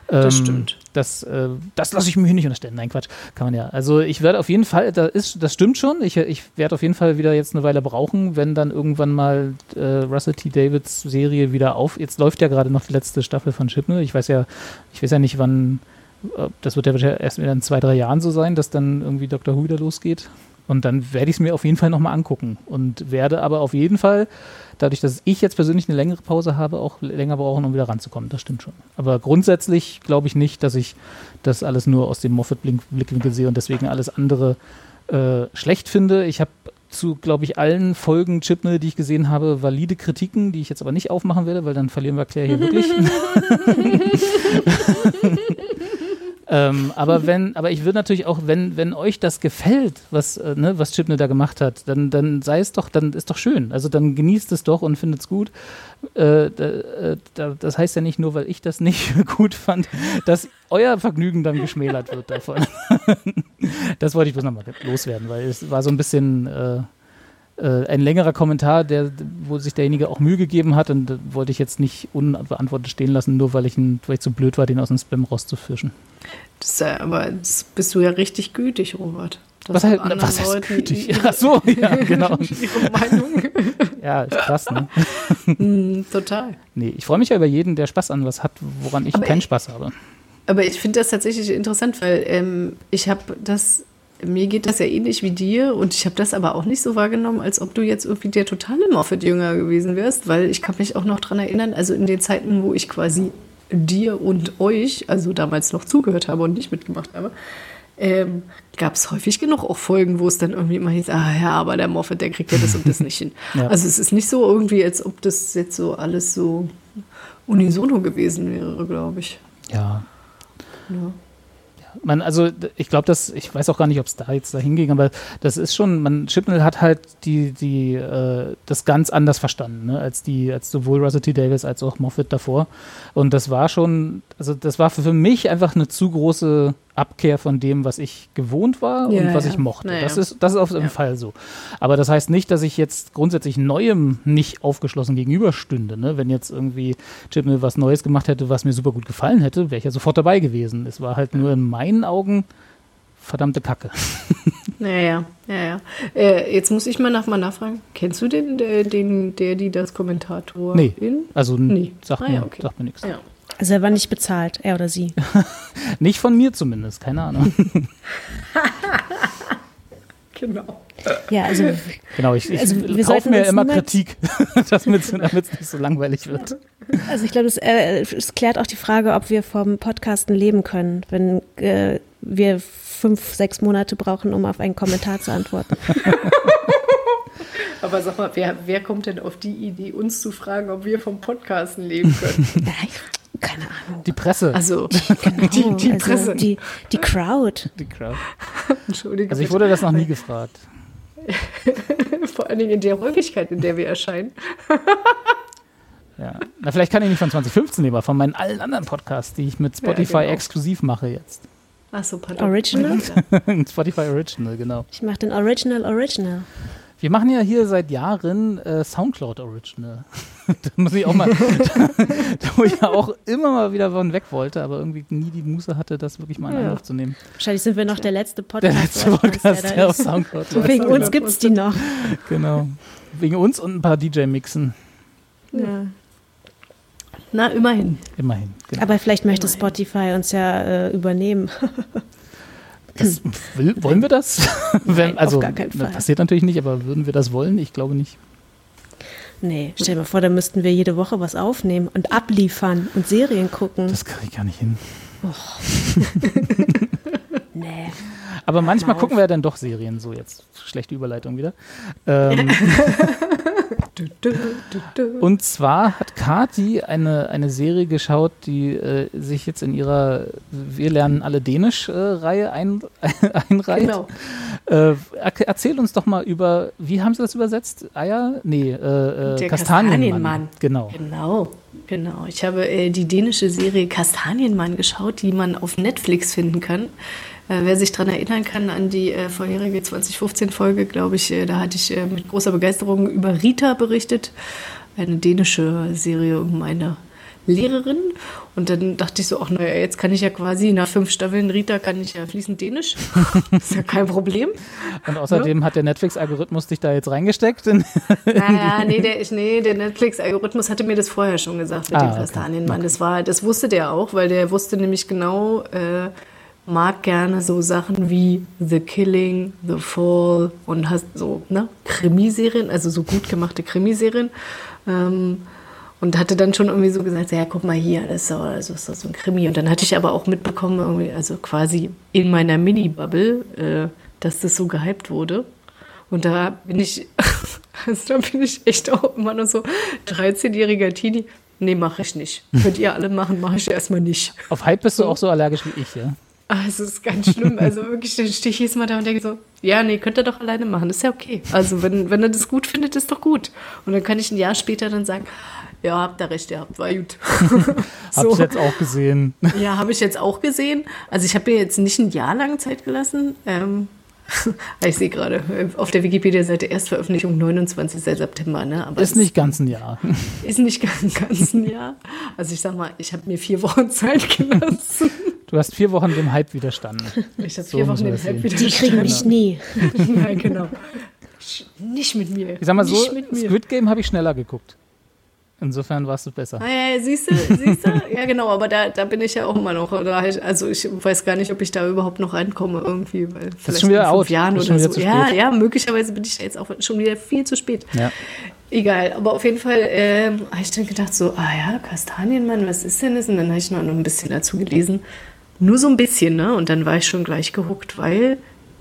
Das ähm, stimmt. Das, äh, das lasse ich mir hier nicht unterstellen. Nein, Quatsch. Kann man ja. Also ich werde auf jeden Fall, da ist, das stimmt schon. Ich, ich werde auf jeden Fall wieder jetzt eine Weile brauchen, wenn dann irgendwann mal äh, Russell T. Davids Serie wieder auf. Jetzt läuft ja gerade noch die letzte Staffel von Chipne. Ich weiß ja, ich weiß ja nicht, wann das wird ja erst in zwei, drei Jahren so sein, dass dann irgendwie Dr. Who wieder losgeht. Und dann werde ich es mir auf jeden Fall nochmal angucken und werde aber auf jeden Fall, dadurch, dass ich jetzt persönlich eine längere Pause habe, auch länger brauchen, um wieder ranzukommen. Das stimmt schon. Aber grundsätzlich glaube ich nicht, dass ich das alles nur aus dem Moffat-Blickwinkel sehe und deswegen alles andere äh, schlecht finde. Ich habe zu, glaube ich, allen Folgen Chipnell, die ich gesehen habe, valide Kritiken, die ich jetzt aber nicht aufmachen werde, weil dann verlieren wir Claire hier wirklich. Ähm, aber wenn, aber ich würde natürlich auch, wenn, wenn euch das gefällt, was, äh, ne, was Chipne da gemacht hat, dann, dann sei es doch, dann ist doch schön. Also dann genießt es doch und findet es gut. Äh, da, äh, da, das heißt ja nicht nur, weil ich das nicht gut fand, dass euer Vergnügen dann geschmälert wird davon. das wollte ich bloß nochmal loswerden, weil es war so ein bisschen äh, äh, ein längerer Kommentar, der, wo sich derjenige auch Mühe gegeben hat und wollte ich jetzt nicht unbeantwortet stehen lassen, nur weil ich, weil ich zu blöd war, den aus dem Spam rauszufischen. Das, aber das bist du ja richtig gütig, Robert. was, halt, was heißt Leuten gütig? Ach so, ja, genau. ihre Meinung. ja, ist krass, ne? mm, total. Nee, ich freue mich ja über jeden, der Spaß an was hat, woran ich aber keinen ich, Spaß habe. Aber ich finde das tatsächlich interessant, weil ähm, ich habe das mir geht das ja ähnlich wie dir und ich habe das aber auch nicht so wahrgenommen, als ob du jetzt irgendwie der totale Moffat-Jünger gewesen wärst, weil ich kann mich auch noch daran erinnern, also in den Zeiten, wo ich quasi dir und euch, also damals noch zugehört habe und nicht mitgemacht habe, ähm, gab es häufig genug auch Folgen, wo es dann irgendwie immer hieß, ah ja, aber der Moffat, der kriegt ja das und das nicht hin. ja. Also es ist nicht so irgendwie, als ob das jetzt so alles so unisono gewesen wäre, glaube ich. Ja. ja man, also ich glaube, dass, ich weiß auch gar nicht, ob es da jetzt dahin ging, aber das ist schon, man, Chipnell hat halt die, die, äh, das ganz anders verstanden, ne, als die, als sowohl Russell T. Davis als auch Moffat davor. Und das war schon, also das war für mich einfach eine zu große Abkehr von dem, was ich gewohnt war ja, und was ja. ich mochte. Naja. Das, ist, das ist auf jeden ja. Fall so. Aber das heißt nicht, dass ich jetzt grundsätzlich Neuem nicht aufgeschlossen gegenüberstünde. Ne? Wenn jetzt irgendwie Chipmill was Neues gemacht hätte, was mir super gut gefallen hätte, wäre ich ja sofort dabei gewesen. Es war halt nur in meinen Augen verdammte Kacke. Naja, ja, ja. Äh, jetzt muss ich mal nach mal nachfragen. Kennst du den, der, den, der, die das Kommentator? Nee. Also nee. Sagt, ah, mir, okay. sagt mir nichts. Ja. Also er war nicht bezahlt, er oder sie. nicht von mir zumindest, keine Ahnung. genau. Ja, also. Genau, ich, ich also wir kaufe mir immer Kritik, damit es nicht so langweilig wird. Also ich glaube, es, äh, es, klärt auch die Frage, ob wir vom Podcasten leben können, wenn äh, wir fünf, sechs Monate brauchen, um auf einen Kommentar zu antworten. Aber sag mal, wer, wer kommt denn auf die Idee, uns zu fragen, ob wir vom Podcasten leben können? Keine Ahnung. Die Presse. Also, genau, die, die also Presse. Die, die Crowd. Die Crowd. Entschuldigung. Also ich wurde das noch nie gefragt. Vor allen Dingen in der Räumlichkeit, in der wir erscheinen. ja. Na, vielleicht kann ich nicht von 2015 nehmen, aber von meinen allen anderen Podcasts, die ich mit Spotify ja, genau. exklusiv mache jetzt. Ach so, pardon. Original? Spotify Original, genau. Ich mache den Original Original. Wir machen ja hier seit Jahren äh, Soundcloud Original. da muss ich auch mal, da, wo ich ja auch immer mal wieder von weg wollte, aber irgendwie nie die Muße hatte, das wirklich mal in Angriff zu nehmen. Wahrscheinlich sind wir noch der letzte Podcast. Der letzte Podcast, der, der auf Soundcloud läuft. Wegen uns gibt es die noch. Genau. Wegen uns und ein paar DJ-Mixen. Ja. Na, immerhin. Immerhin. Genau. Aber vielleicht möchte immerhin. Spotify uns ja äh, übernehmen. Das, will, wollen wir das? Nein, also, auf gar keinen Fall. Passiert natürlich nicht, aber würden wir das wollen? Ich glaube nicht. Nee, stell dir mal vor, da müssten wir jede Woche was aufnehmen und abliefern und Serien gucken. Das kriege ich gar nicht hin. Oh. nee. Aber manchmal Lauf. gucken wir ja dann doch Serien, so jetzt schlechte Überleitung wieder. Ähm, und zwar hat Kati eine, eine Serie geschaut, die äh, sich jetzt in ihrer Wir lernen alle Dänisch-Reihe äh, ein, einreiht. Genau. Äh, erzähl uns doch mal über, wie haben sie das übersetzt? Eier? Nee, äh, Der Kastanienmann. Kastanienmann. Genau. Genau. Genau, ich habe äh, die dänische Serie Kastanienmann geschaut, die man auf Netflix finden kann. Äh, wer sich daran erinnern kann, an die äh, vorherige 2015-Folge, glaube ich, äh, da hatte ich mit großer Begeisterung über Rita berichtet, eine dänische Serie um eine Lehrerin. Und dann dachte ich so, ach naja, jetzt kann ich ja quasi nach fünf Staffeln Rita kann ich ja fließend Dänisch. ist ja kein Problem. Und außerdem ja? hat der Netflix-Algorithmus dich da jetzt reingesteckt? In, naja, nee, der, nee, der Netflix-Algorithmus hatte mir das vorher schon gesagt mit ah, dem Kastanienmann. Okay. Das, war, das wusste der auch, weil der wusste nämlich genau, äh, mag gerne so Sachen wie The Killing, The Fall und hast so ne, Krimiserien, also so gut gemachte Krimiserien. Ähm, und hatte dann schon irgendwie so gesagt, ja, guck mal hier, das ist, so, das ist so ein Krimi. Und dann hatte ich aber auch mitbekommen, irgendwie, also quasi in meiner Mini-Bubble, äh, dass das so gehypt wurde. Und da bin ich, also da bin ich echt auch immer noch so 13-jähriger Teenie. Nee, mache ich nicht. Könnt ihr alle machen, mache ich erstmal nicht. Auf Hype bist du auch so allergisch wie ich, ja? Ah, es ist ganz schlimm. Also wirklich, dann stehe ich jedes Mal da und denke so, ja, nee, könnt ihr doch alleine machen. Ist ja okay. Also wenn, wenn er das gut findet, ist doch gut. Und dann kann ich ein Jahr später dann sagen, ja, habt ihr recht, ihr habt, war gut. so. Hab ich jetzt auch gesehen. Ja, habe ich jetzt auch gesehen. Also ich habe mir jetzt nicht ein Jahr lang Zeit gelassen. Ähm, ich sehe gerade auf der Wikipedia-Seite Erstveröffentlichung 29. September. Ne? Aber ist nicht ganz ein Jahr. Ist nicht ganz, ganz ein Jahr. Also ich sag mal, ich habe mir vier Wochen Zeit gelassen. Du hast vier Wochen dem Hype widerstanden. Ich habe so vier Wochen dem Hype widerstanden. Die kriegen mich nie. Nein, genau. Nicht mit mir. Ich sag mal so, Squid Game habe ich schneller geguckt. Insofern warst du besser. Ah, ja, siehst du, siehst du? ja, genau, aber da, da bin ich ja auch immer noch. Also ich weiß gar nicht, ob ich da überhaupt noch reinkomme irgendwie. Weil das ist schon wieder in fünf out. Jahren oder so. Ja, ja, möglicherweise bin ich jetzt auch schon wieder viel zu spät. Ja. Egal, aber auf jeden Fall äh, habe ich dann gedacht so, ah ja, Kastanienmann, was ist denn das? Und dann habe ich noch ein bisschen dazu gelesen. Nur so ein bisschen, ne? Und dann war ich schon gleich gehuckt, weil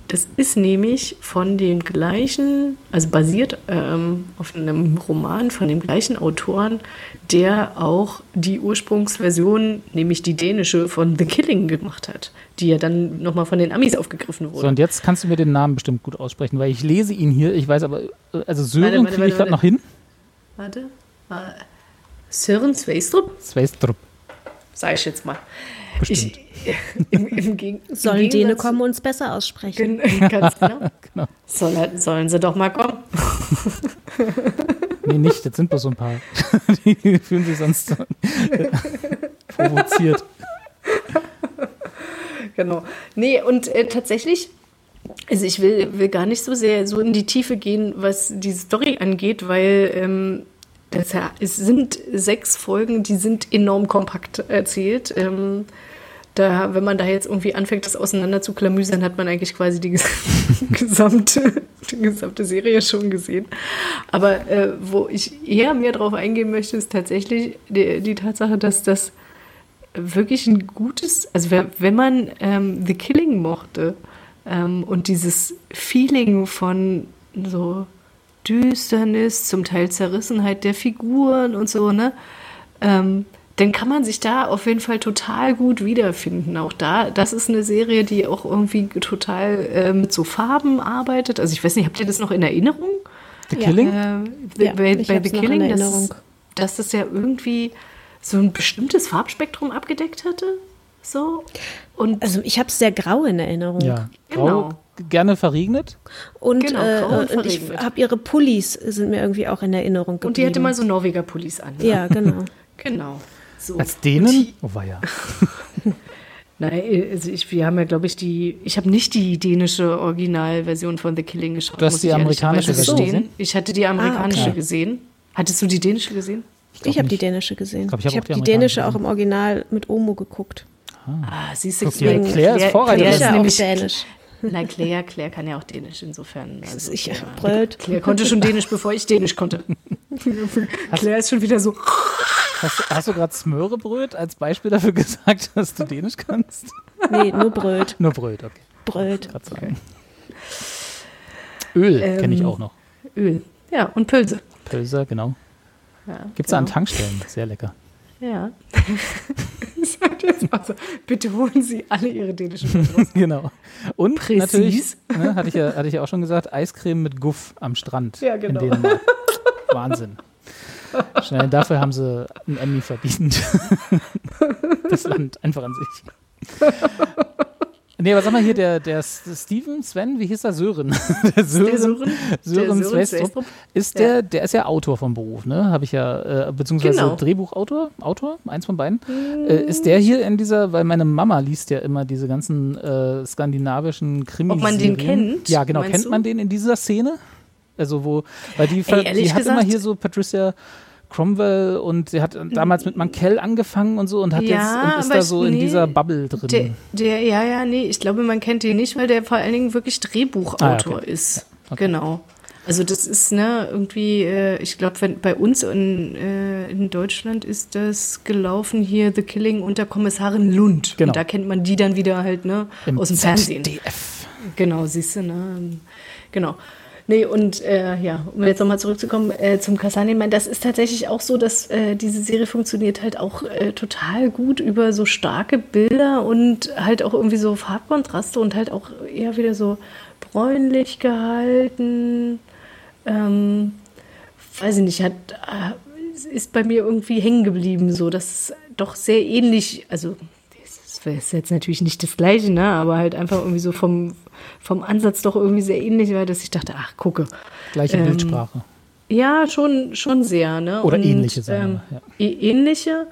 das ist nämlich von den gleichen, also basiert ähm, auf einem Roman von dem gleichen Autoren, der auch die Ursprungsversion, nämlich die dänische von The Killing gemacht hat, die ja dann nochmal von den Amis aufgegriffen wurde. So, und jetzt kannst du mir den Namen bestimmt gut aussprechen, weil ich lese ihn hier, ich weiß aber, also Sören kriege ich gerade noch hin. Warte. Äh, Sören Sveistrup? Sveistrup. Sag ich jetzt mal. Bestimmt. Ich, im, im, im sollen Däne kommen und uns besser aussprechen? Ganz genau. genau. Soll, sollen sie doch mal kommen. nee, nicht, das sind bloß so ein paar. Die fühlen sich sonst provoziert. Genau. Nee, und äh, tatsächlich Also ich will, will gar nicht so sehr so in die Tiefe gehen, was die Story angeht, weil ähm, das, ja, es sind sechs Folgen, die sind enorm kompakt erzählt. Ähm, da, wenn man da jetzt irgendwie anfängt, das auseinander zu klamüsern, hat man eigentlich quasi die gesamte, die gesamte Serie schon gesehen. Aber äh, wo ich eher mehr drauf eingehen möchte, ist tatsächlich die, die Tatsache, dass das wirklich ein gutes, also wenn man ähm, The Killing mochte ähm, und dieses Feeling von so Düsternis, zum Teil Zerrissenheit der Figuren und so, ne? Ähm, dann kann man sich da auf jeden Fall total gut wiederfinden. Auch da, das ist eine Serie, die auch irgendwie total äh, mit so Farben arbeitet. Also ich weiß nicht, habt ihr das noch in Erinnerung? The Killing? Äh, ja, bei, bei The Killing, dass, dass das ja irgendwie so ein bestimmtes Farbspektrum abgedeckt hatte. So. Und also ich habe es sehr grau in Erinnerung. Ja, grau, genau. gerne verregnet. Und, genau, äh, und, und ich habe ihre Pullis sind mir irgendwie auch in Erinnerung geblieben. Und die hatte mal so Norweger Pullis an. Ja, ja genau. genau. So. Als Dänen? Oh, war ja. Nein, also ich, wir haben ja, glaube ich, die. Ich habe nicht die dänische Originalversion von The Killing geschaut. Du hast die amerikanische gesehen? Ich hatte die amerikanische ah, okay. gesehen. Hattest du die dänische gesehen? Ich, ich habe die dänische gesehen. Ich, glaub, ich habe hab die, die dänische auch im Original mit Omo geguckt. Ah, ah siehst du, Claire, Claire ist Vorreiterin. Claire ist nämlich dänisch. Nein, Claire, Claire kann ja auch Dänisch insofern. Also, ich ja, brüllt. Claire konnte schon Dänisch, bevor ich Dänisch konnte. Claire ist schon wieder so. Hast, hast du gerade Smörebröt als Beispiel dafür gesagt, dass du Dänisch kannst? Nee, nur Bröt. Nur Bröt, okay. Bröt. Okay. Öl ähm, kenne ich auch noch. Öl, ja, und Pölse. Pölse, genau. Ja, Gibt es genau. an Tankstellen, sehr lecker. Ja. also, bitte holen Sie alle Ihre dänischen Genau. Und Präcis. natürlich, ne, hatte, ich ja, hatte ich ja auch schon gesagt, Eiscreme mit Guff am Strand ja, genau. in Dänemark. Wahnsinn. Schnell, dafür haben sie einen Emmy verdient. das Land einfach an sich. Nee, aber sag mal hier, der, der Steven, Sven, wie hieß er? Sören. Der Sören, der Sören, Sören, Sören Svestrup. Ist der, ja. der ist ja Autor vom Beruf, ne? Habe ich ja, äh, beziehungsweise genau. Drehbuchautor, Autor, eins von beiden. Mhm. Äh, ist der hier in dieser, weil meine Mama liest ja immer diese ganzen äh, skandinavischen Krimis. Ob man den kennt? Ja, genau. Kennt du? man den in dieser Szene? Also wo, weil die, Ey, die hat immer hier so Patricia Cromwell und sie hat damals mit Mankell angefangen und so und hat ja, jetzt und ist da so nee, in dieser Bubble drin. Der, der, ja, ja, nee, ich glaube, man kennt ihn nicht, weil der vor allen Dingen wirklich Drehbuchautor ah, okay. ist. Okay. Genau. Also das ist ne irgendwie, äh, ich glaube, bei uns in, äh, in Deutschland ist das gelaufen hier The Killing unter Kommissarin Lund. Genau. Und da kennt man die dann wieder halt ne Im aus dem Fernsehen. ZDF. Genau, siehst du ne, genau. Nee, und äh, ja, um jetzt nochmal zurückzukommen äh, zum Kastanienmann, das ist tatsächlich auch so, dass äh, diese Serie funktioniert halt auch äh, total gut über so starke Bilder und halt auch irgendwie so Farbkontraste und halt auch eher wieder so bräunlich gehalten. Ähm, weiß ich nicht, hat, äh, ist bei mir irgendwie hängen geblieben, so, dass doch sehr ähnlich, also das ist jetzt natürlich nicht das Gleiche, ne, aber halt einfach irgendwie so vom vom Ansatz doch irgendwie sehr ähnlich war, dass ich dachte, ach, gucke. Gleiche ähm, Bildsprache. Ja, schon, schon sehr. Ne? Oder Und, ähnliche, sagen ähm, ja. Ähnliche.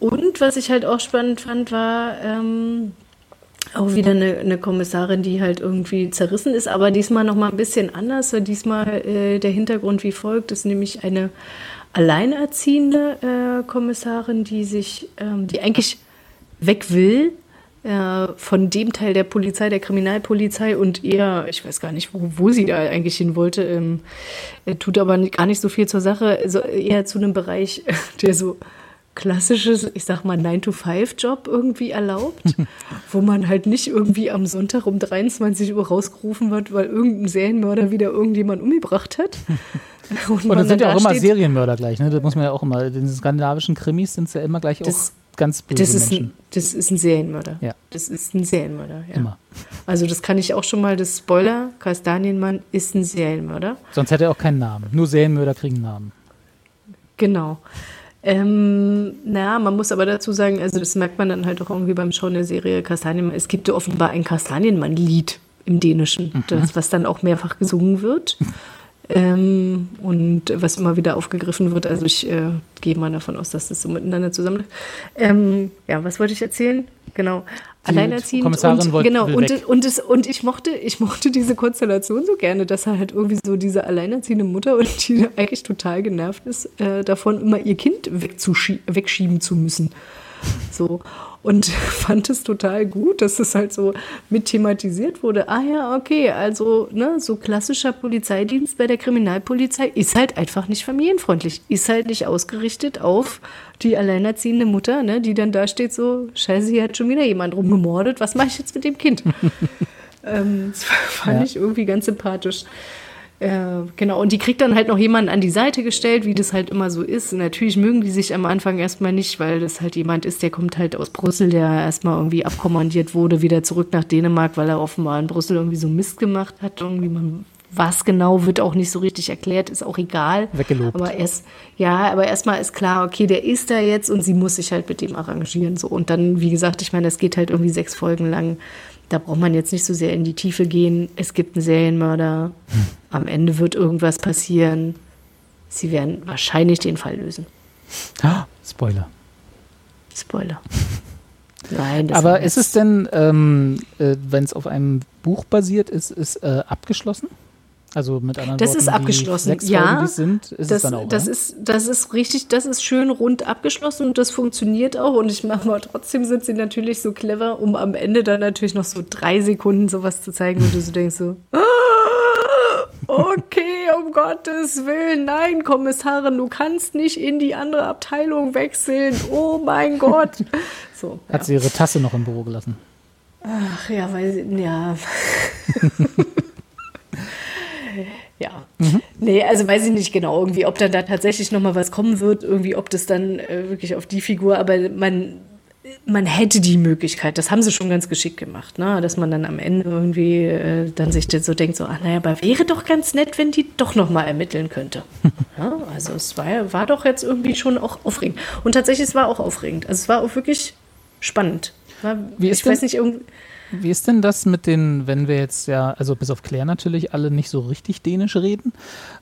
Und was ich halt auch spannend fand, war ähm, auch wieder eine, eine, Kommissarin, die halt irgendwie zerrissen ist, aber diesmal noch mal ein bisschen anders. Diesmal äh, der Hintergrund wie folgt, ist nämlich eine alleinerziehende äh, Kommissarin, die sich, ähm, die eigentlich weg will äh, von dem Teil der Polizei, der Kriminalpolizei und eher, ich weiß gar nicht, wo, wo sie da eigentlich hin wollte, ähm, tut aber gar nicht so viel zur Sache, also eher zu einem Bereich, der so klassisches, ich sag mal, 9-to-5-Job irgendwie erlaubt, wo man halt nicht irgendwie am Sonntag um 23 Uhr rausgerufen wird, weil irgendein Serienmörder wieder irgendjemand umgebracht hat. Und, und dann sind ja auch immer Serienmörder gleich, ne? Das muss man ja auch immer, in den skandinavischen Krimis sind es ja immer gleich das, auch ganz böse das ist Menschen. Ein, das ist ein Serienmörder. Ja. Das ist ein Serienmörder, ja. Immer. Also das kann ich auch schon mal, das Spoiler, Kastanienmann ist ein Serienmörder. Sonst hätte er auch keinen Namen. Nur Serienmörder kriegen Namen. Genau. Ähm, naja, man muss aber dazu sagen, also das merkt man dann halt auch irgendwie beim Schauen der Serie Kastanienmann. Es gibt ja offenbar ein Kastanienmann-Lied im Dänischen, mhm. das, was dann auch mehrfach gesungen wird. Ähm, und was immer wieder aufgegriffen wird, also ich äh, gehe mal davon aus, dass das so miteinander zusammenläuft. Ähm, ja, was wollte ich erzählen? Genau. Die Alleinerziehend. Kommissarin und, genau, und, und, es, und ich mochte, ich mochte diese Konstellation so gerne, dass er halt irgendwie so diese alleinerziehende Mutter und die eigentlich total genervt ist, äh, davon immer ihr Kind wegschieben zu müssen. So und fand es total gut, dass es halt so mit thematisiert wurde. Ah ja, okay, also ne, so klassischer Polizeidienst bei der Kriminalpolizei ist halt einfach nicht familienfreundlich, ist halt nicht ausgerichtet auf die alleinerziehende Mutter, ne, die dann da steht so, scheiße, hier hat schon wieder jemand rumgemordet, was mache ich jetzt mit dem Kind? ähm, das fand ja. ich irgendwie ganz sympathisch. Äh, genau, und die kriegt dann halt noch jemanden an die Seite gestellt, wie das halt immer so ist. Und natürlich mögen die sich am Anfang erstmal nicht, weil das halt jemand ist, der kommt halt aus Brüssel, der erstmal irgendwie abkommandiert wurde, wieder zurück nach Dänemark, weil er offenbar in Brüssel irgendwie so Mist gemacht hat. Irgendwie man was genau wird auch nicht so richtig erklärt, ist auch egal. Weggelobt. Aber erst, ja, aber erstmal ist klar, okay, der ist da jetzt und sie muss sich halt mit dem arrangieren. So. Und dann, wie gesagt, ich meine, das geht halt irgendwie sechs Folgen lang. Da braucht man jetzt nicht so sehr in die Tiefe gehen. Es gibt einen Serienmörder. Hm. Am Ende wird irgendwas passieren. Sie werden wahrscheinlich den Fall lösen. Ah, Spoiler. Spoiler. Nein, Aber ist es denn, ähm, äh, wenn es auf einem Buch basiert ist, ist äh, abgeschlossen? Also mit anderen das Worten, ist abgeschlossen. sechs ja, Folgen, die sind, ist das, es dann auch. Das ist, das ist richtig, das ist schön rund abgeschlossen und das funktioniert auch. Und ich mache mal trotzdem sind sie natürlich so clever, um am Ende dann natürlich noch so drei Sekunden sowas zu zeigen, wo du so denkst so. Ah, okay, um Gottes Willen, nein, Kommissarin, du kannst nicht in die andere Abteilung wechseln. Oh mein Gott. So, Hat ja. sie ihre Tasse noch im Büro gelassen? Ach ja, weil sie, ja. Ja. Mhm. Nee, also weiß ich nicht genau, irgendwie, ob dann da tatsächlich nochmal was kommen wird, irgendwie, ob das dann äh, wirklich auf die Figur, aber man, man hätte die Möglichkeit, das haben sie schon ganz geschickt gemacht, ne? dass man dann am Ende irgendwie äh, dann sich so denkt, so, ach naja, aber wäre doch ganz nett, wenn die doch nochmal ermitteln könnte. ja, also es war, war doch jetzt irgendwie schon auch aufregend. Und tatsächlich, es war auch aufregend. Also es war auch wirklich spannend. War, Wie ist ich denn? weiß nicht, irgendwie wie ist denn das mit den, wenn wir jetzt ja, also bis auf Claire natürlich, alle nicht so richtig Dänisch reden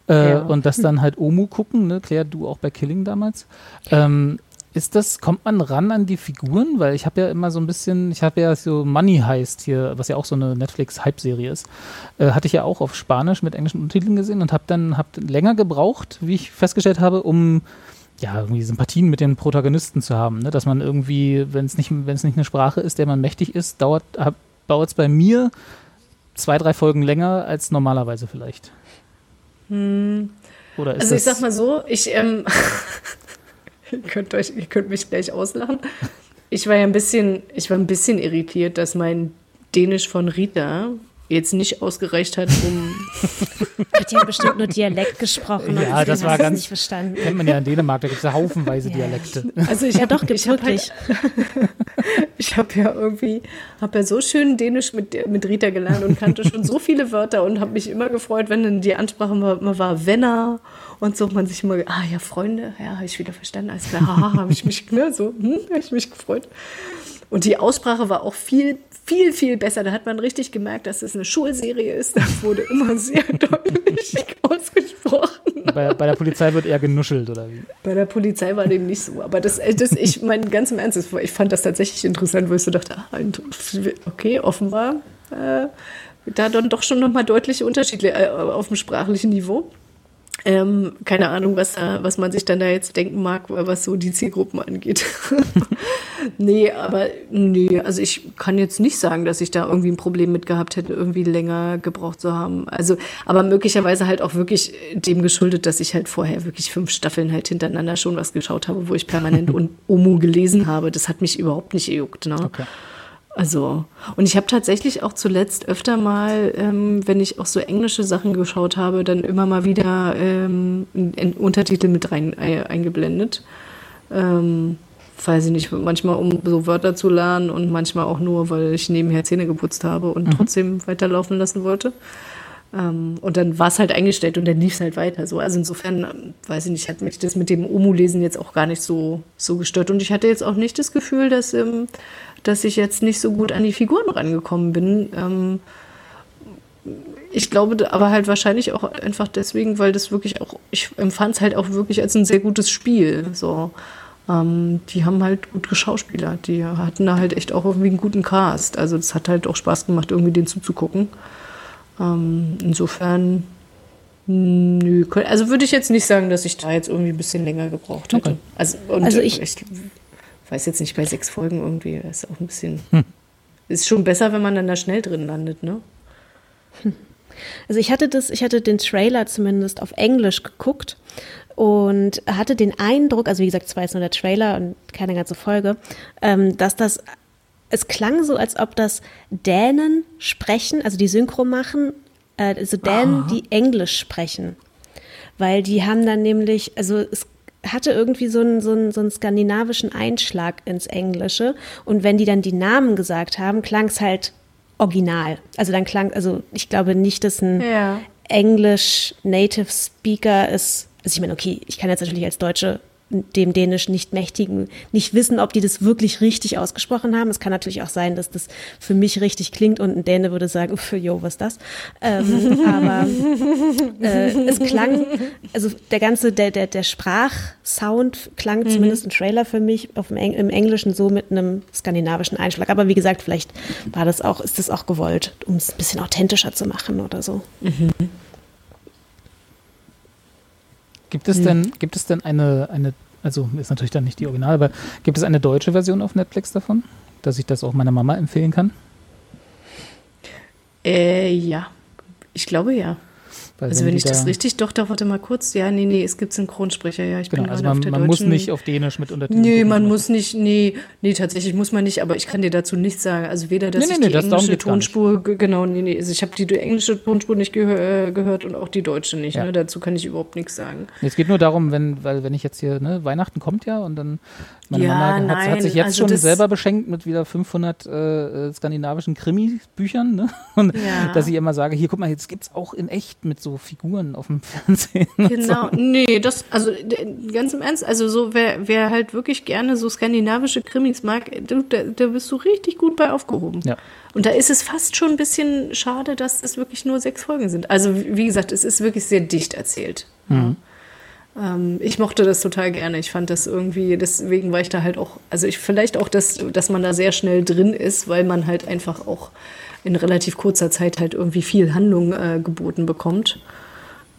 äh, ja. und das dann halt Omu gucken, ne? Claire, du auch bei Killing damals. Ähm, ist das, kommt man ran an die Figuren? Weil ich habe ja immer so ein bisschen, ich habe ja so Money heißt hier, was ja auch so eine Netflix-Hype-Serie ist, äh, hatte ich ja auch auf Spanisch mit englischen Untertiteln gesehen und habe dann hab länger gebraucht, wie ich festgestellt habe, um ja, irgendwie Sympathien mit den Protagonisten zu haben, ne? dass man irgendwie, wenn es nicht, wenn es nicht eine Sprache ist, der man mächtig ist, dauert dauert es bei mir zwei, drei Folgen länger als normalerweise vielleicht. Hm. Oder ist also ich sag mal so, ich ähm, ihr, könnt euch, ihr könnt mich gleich auslachen. Ich war ja ein bisschen, ich war ein bisschen irritiert, dass mein Dänisch von Rita jetzt nicht ausgereicht hat, um. Hat ja bestimmt nur Dialekt gesprochen. Ja, das war ganz. Nicht verstanden. Kennt man ja in Dänemark, da gibt es ja haufenweise ja. Dialekte. Also ich ja doch, gibt's wirklich. Halt, ich habe ja irgendwie, habe ja so schön Dänisch mit, mit Rita gelernt und kannte schon so viele Wörter und habe mich immer gefreut, wenn dann die Ansprache war, immer war Wenner und so man sich immer, ah ja, Freunde, ja, habe ich wieder verstanden, alles klar, haha, habe ich mich, ne, so, hm, habe ich mich gefreut. Und die Aussprache war auch viel viel, viel besser. Da hat man richtig gemerkt, dass es eine Schulserie ist. Das wurde immer sehr deutlich ausgesprochen. Bei, bei, der Polizei wird eher genuschelt, oder wie? Bei der Polizei war dem nicht so. Aber das, äh, das ich mein ganz im Ernst, ich fand das tatsächlich interessant, wo ich so dachte, ah, okay, offenbar äh, da dann doch schon nochmal deutliche Unterschiede äh, auf dem sprachlichen Niveau. Ähm, keine Ahnung, was, da, was man sich dann da jetzt denken mag, was so die Zielgruppen angeht. nee, aber nee, also ich kann jetzt nicht sagen, dass ich da irgendwie ein Problem mit gehabt hätte, irgendwie länger gebraucht zu haben. Also, aber möglicherweise halt auch wirklich dem geschuldet, dass ich halt vorher wirklich fünf Staffeln halt hintereinander schon was geschaut habe, wo ich permanent Omu gelesen habe. Das hat mich überhaupt nicht gejuckt. Ne? Okay. Also, und ich habe tatsächlich auch zuletzt öfter mal, ähm, wenn ich auch so englische Sachen geschaut habe, dann immer mal wieder ähm, Untertitel mit rein äh, eingeblendet. Ähm, weiß ich nicht, manchmal um so Wörter zu lernen und manchmal auch nur, weil ich nebenher Zähne geputzt habe und mhm. trotzdem weiterlaufen lassen wollte. Ähm, und dann war es halt eingestellt und dann lief es halt weiter. So. Also insofern, ähm, weiß ich nicht, hat mich das mit dem Omu-Lesen jetzt auch gar nicht so, so gestört. Und ich hatte jetzt auch nicht das Gefühl, dass ähm, dass ich jetzt nicht so gut an die Figuren rangekommen bin. Ähm, ich glaube aber halt wahrscheinlich auch einfach deswegen, weil das wirklich auch, ich empfand es halt auch wirklich als ein sehr gutes Spiel. So. Ähm, die haben halt gut geschauspielert. Die hatten da halt echt auch irgendwie einen guten Cast. Also es hat halt auch Spaß gemacht, irgendwie den zuzugucken. Ähm, insofern, nö, also würde ich jetzt nicht sagen, dass ich da jetzt irgendwie ein bisschen länger gebraucht hätte. Okay. Also, also ich, ich, weiß jetzt nicht, bei sechs Folgen irgendwie ist auch ein bisschen. Hm. Ist schon besser, wenn man dann da schnell drin landet, ne? Also ich hatte das, ich hatte den Trailer zumindest auf Englisch geguckt und hatte den Eindruck, also wie gesagt, es war jetzt nur der Trailer und keine ganze Folge, ähm, dass das, es klang so, als ob das Dänen sprechen, also die Synchro machen, äh, also Dänen, oh. die Englisch sprechen. Weil die haben dann nämlich, also es hatte irgendwie so einen, so, einen, so einen skandinavischen Einschlag ins Englische. Und wenn die dann die Namen gesagt haben, klang es halt original. Also dann klang, also ich glaube nicht, dass ein ja. Englisch Native Speaker ist also ich meine, okay, ich kann jetzt natürlich als Deutsche dem Dänisch nicht mächtigen, nicht wissen, ob die das wirklich richtig ausgesprochen haben. Es kann natürlich auch sein, dass das für mich richtig klingt und ein Däne würde sagen, für jo, was ist das? Ähm, aber äh, es klang, also der ganze, der, der, der Sprachsound klang mhm. zumindest im Trailer für mich auf dem Eng im Englischen so mit einem skandinavischen Einschlag. Aber wie gesagt, vielleicht war das auch, ist das auch gewollt, um es ein bisschen authentischer zu machen oder so. Mhm. Gibt es hm. denn, gibt es denn eine, eine, also ist natürlich dann nicht die Original, aber gibt es eine deutsche Version auf Netflix davon, dass ich das auch meiner Mama empfehlen kann? Äh, ja, ich glaube ja. Weil also wenn, wenn ich das richtig, doch, doch, warte mal kurz. Ja, nee, nee, es gibt Synchronsprecher, ja. Ich genau, bin also man, auf der man muss nicht auf Dänisch mit Untertiteln Nee, man muss nicht, nee, nee, tatsächlich muss man nicht, aber ich kann dir dazu nichts sagen. Also weder, dass nee, nee, ich die nee, englische Tonspur, genau, nee, nee, also ich habe die englische Tonspur nicht gehör, äh, gehört und auch die deutsche nicht, ja. ne? dazu kann ich überhaupt nichts sagen. Es geht nur darum, wenn, weil wenn ich jetzt hier, ne, Weihnachten kommt ja und dann meine ja, Mama hat, hat, sich jetzt also schon selber beschenkt mit wieder 500 äh, äh, skandinavischen Krimi-Büchern. Ne? Und ja. dass ich immer sage, hier guck mal, jetzt gibt es auch in echt mit so Figuren auf dem Fernsehen. Genau, so. nee, das, also ganz im Ernst, also so, wer, wer halt wirklich gerne so skandinavische Krimis mag, du, da, da bist du richtig gut bei aufgehoben. Ja. Und da ist es fast schon ein bisschen schade, dass es wirklich nur sechs Folgen sind. Also wie gesagt, es ist wirklich sehr dicht erzählt. Mhm. Ähm, ich mochte das total gerne. Ich fand das irgendwie, deswegen war ich da halt auch, also ich vielleicht auch, dass, dass man da sehr schnell drin ist, weil man halt einfach auch in relativ kurzer Zeit halt irgendwie viel Handlung äh, geboten bekommt.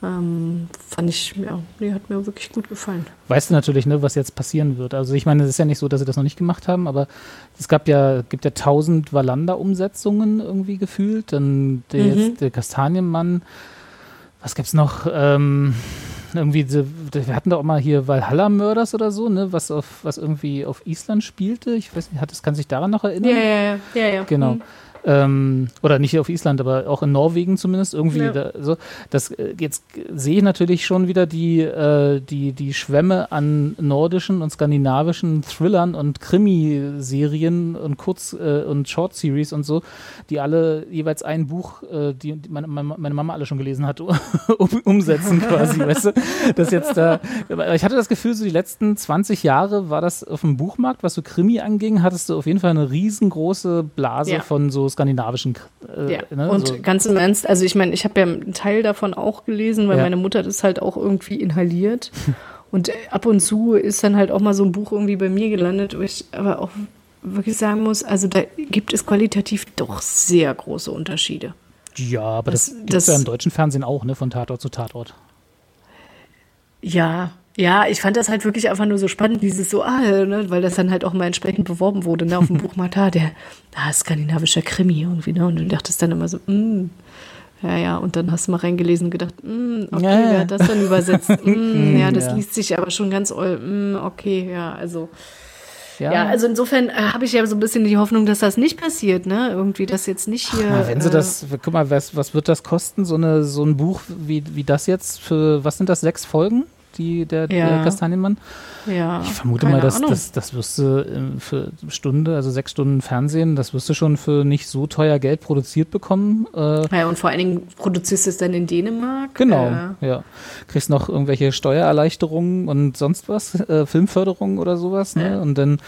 Ähm, fand ich, ja, nee, hat mir wirklich gut gefallen. Weißt du natürlich, ne, was jetzt passieren wird. Also ich meine, es ist ja nicht so, dass sie das noch nicht gemacht haben, aber es gab ja, gibt ja tausend Valanda-Umsetzungen irgendwie gefühlt. Dann der, mhm. jetzt, der Kastanienmann, was gibt's noch? Ähm, irgendwie, wir hatten da auch mal hier Valhalla Murders oder so, ne, was auf, was irgendwie auf Island spielte. Ich weiß nicht, hat das, kann sich daran noch erinnern? Ja, ja, ja, ja. ja. Genau. Mhm. Ähm, oder nicht auf Island, aber auch in Norwegen zumindest irgendwie. Ja. Da, so. Das, äh, jetzt sehe ich natürlich schon wieder die, äh, die, die Schwämme an nordischen und skandinavischen Thrillern und Krimiserien und Kurz- äh, und Short-Series und so, die alle jeweils ein Buch, äh, die, die meine, meine, Mama alle schon gelesen hat, um, umsetzen quasi, weißt du? Das jetzt da, ich hatte das Gefühl, so die letzten 20 Jahre war das auf dem Buchmarkt, was so Krimi anging, hattest du auf jeden Fall eine riesengroße Blase ja. von so skandinavischen. Äh, ja. Ne, und so. ganz im Ernst, also ich meine, ich habe ja einen Teil davon auch gelesen, weil ja. meine Mutter das halt auch irgendwie inhaliert. und ab und zu ist dann halt auch mal so ein Buch irgendwie bei mir gelandet, wo ich aber auch wirklich sagen muss, also da gibt es qualitativ doch sehr große Unterschiede. Ja, aber das, das gibt es ja im deutschen Fernsehen auch, ne, von Tatort zu Tatort. Ja, ja, ich fand das halt wirklich einfach nur so spannend, dieses so, ah, ne, weil das dann halt auch mal entsprechend beworben wurde, ne, auf dem Buchmarkt, ah, der ah, skandinavischer Krimi irgendwie, ne, und du dachtest dann immer so, mm, ja, ja, und dann hast du mal reingelesen und gedacht, mm, okay, ja. wer hat das dann übersetzt? Mm, ja, das ja. liest sich aber schon ganz, mm, okay, ja, also. Ja. ja, also insofern äh, habe ich ja so ein bisschen die Hoffnung, dass das nicht passiert, ne? Irgendwie, dass jetzt nicht hier. Ach, wenn sie äh, das, guck mal, was, was wird das kosten, so, eine, so ein Buch wie, wie das jetzt für, was sind das, sechs Folgen? Die, der, ja. der Kastanienmann. Ja, ich vermute mal, dass das, das wirst du äh, für Stunde, also sechs Stunden Fernsehen, das wirst du schon für nicht so teuer Geld produziert bekommen. Äh, ja, und vor allen Dingen produzierst du es dann in Dänemark. Genau, äh. ja. Kriegst noch irgendwelche Steuererleichterungen und sonst was, äh, Filmförderung oder sowas. Ne? Ja. Und dann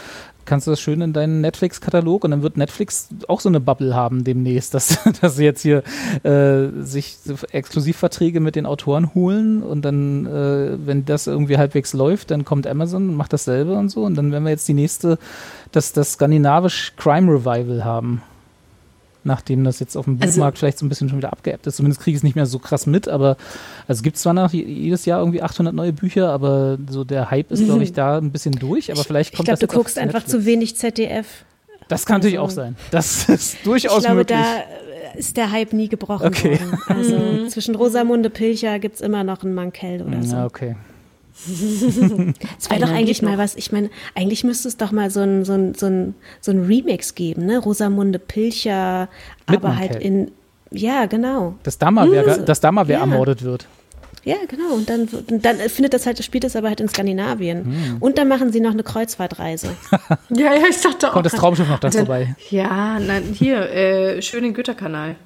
kannst du das schön in deinen Netflix-Katalog und dann wird Netflix auch so eine Bubble haben demnächst, dass, dass sie jetzt hier äh, sich Exklusivverträge mit den Autoren holen und dann, äh, wenn das irgendwie halbwegs läuft, dann kommt Amazon und macht dasselbe und so. Und dann werden wir jetzt die nächste, das, das skandinavisch Crime Revival haben nachdem das jetzt auf dem also Buchmarkt also, vielleicht so ein bisschen schon wieder abgeappt ist. Zumindest kriege ich es nicht mehr so krass mit, aber also gibt es zwar noch jedes Jahr irgendwie 800 neue Bücher, aber so der Hype ist, glaube ich, da ein bisschen durch, aber vielleicht kommt ich glaub, das du guckst einfach zu wenig ZDF. Das kann also, natürlich auch sein. Das ist durchaus ich glaube, möglich. Da ist der Hype nie gebrochen okay. worden. Also mhm. zwischen Rosamunde Pilcher gibt es immer noch einen Mankell oder so. Ja, okay. Es wäre doch eigentlich mal was, ich meine, eigentlich müsste es doch mal so ein, so ein, so ein, so ein Remix geben, ne? Rosamunde Pilcher, Mit aber halt in, ja, genau. Dass da mal wer, dass da mal wer ja. ermordet wird. Ja, genau. Und dann, dann findet das halt, spielt das aber halt in Skandinavien. Hm. Und dann machen sie noch eine Kreuzfahrtreise. ja, ja, ich dachte auch. Kommt das Traumschiff noch da vorbei? Ja, nein, hier, äh, schön den Götterkanal.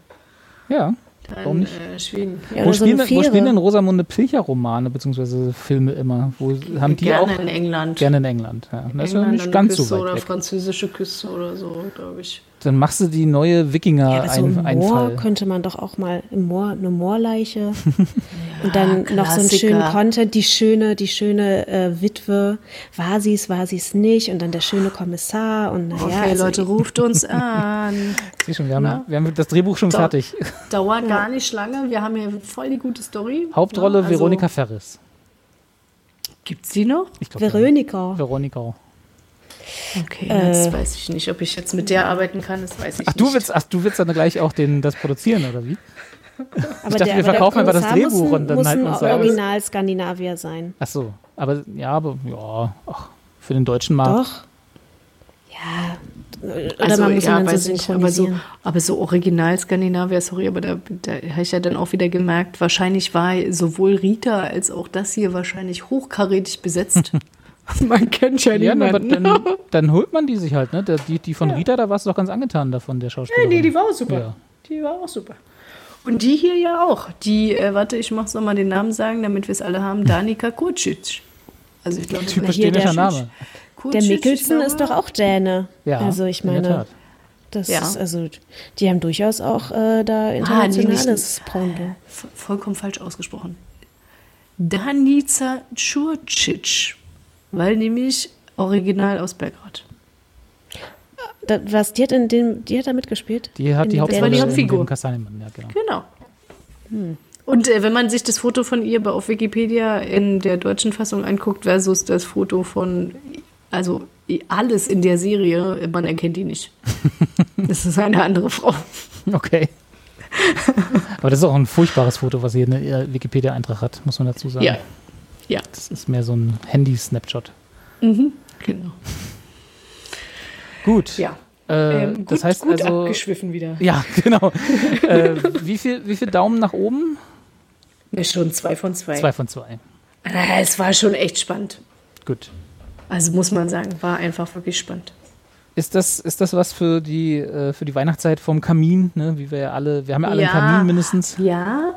Ja. Warum nicht? Äh, Schweden. Ja, wo, so spielen, wo spielen denn Rosamunde Pilcher Romane bzw. Filme immer? Wo haben die gerne auch? in England. Gerne in England, ja. Das England ist ja nicht ganz Küste so weit oder weg. französische Küste oder so, glaube ich. Dann machst du die neue wikinger ja, so ein, ein Moor könnte man doch auch mal im Moor eine Moorleiche ja, und dann Klassiker. noch so einen schönen Content, die schöne, die schöne äh, Witwe, war sie es, war sie es nicht und dann der schöne Kommissar und naja. Okay, also Leute, ruft uns an. Sieh schon, wir haben, wir haben das Drehbuch schon da, fertig. Dauert gar nicht lange, wir haben hier voll die gute Story. Hauptrolle ja, also, Veronika Ferris. Gibt's die noch? Ich glaub, Veronika. Veronika. Okay, äh, das weiß ich nicht. Ob ich jetzt mit der arbeiten kann, das weiß ich ach, du nicht. Willst, ach, du willst dann gleich auch den, das produzieren, oder wie? Aber ich dachte, der, wir verkaufen einfach das Drehbuch muss, und dann muss halt uns Original Skandinavier sein. Ach so, aber ja, aber ja, ach, für den deutschen Markt. Doch. Ja, oder also, man muss ja, dann so synchronisieren. aber, so, aber so original Skandinavier, sorry, aber da, da habe ich ja dann auch wieder gemerkt, wahrscheinlich war sowohl Rita als auch das hier wahrscheinlich hochkarätig besetzt. Man kennt ja niemanden. Ja, aber dann, dann, holt man die sich halt, ne? Die, die von ja. Rita, da warst du doch ganz angetan davon, der Schauspielerin. Nee, nee, die war auch super. Ja. Die war auch super. Und die hier ja auch. Die, äh, warte, ich muss nochmal den Namen sagen, damit wir es alle haben. Danika Kurcic. Also ich glaube, typisch dänischer Name. Kurcic, der Mikkelsen ist doch auch Däne. Ja, also ich meine, das ja. ist also, die haben durchaus auch äh, da internationales ah, nee, Vollkommen falsch ausgesprochen. Danica Curcic weil nämlich original aus Belgrad. Da, was, die hat in dem, die hat da mitgespielt? Die hat die Hauptrolle die Hauptfigur. Ja, genau. genau. Hm. Und äh, wenn man sich das Foto von ihr auf Wikipedia in der deutschen Fassung anguckt versus das Foto von, also alles in der Serie, man erkennt die nicht. das ist eine andere Frau. Okay. Aber das ist auch ein furchtbares Foto, was hier eine Wikipedia-Eintrag hat, muss man dazu sagen. Ja, ja. Das ist mehr so ein Handy-Snapshot. Mhm, genau. Gut. Ja. Äh, ähm, gut, das heißt gut also, abgeschwiffen wieder. Ja, genau. äh, wie, viel, wie viel Daumen nach oben? Ja, schon zwei von zwei. Zwei von zwei. Ah, es war schon echt spannend. Gut. Also muss man sagen, war einfach wirklich spannend. Ist das, ist das was für die, äh, für die Weihnachtszeit vom Kamin, ne? Wie wir ja alle, wir haben ja alle ja, einen Kamin mindestens. Ja,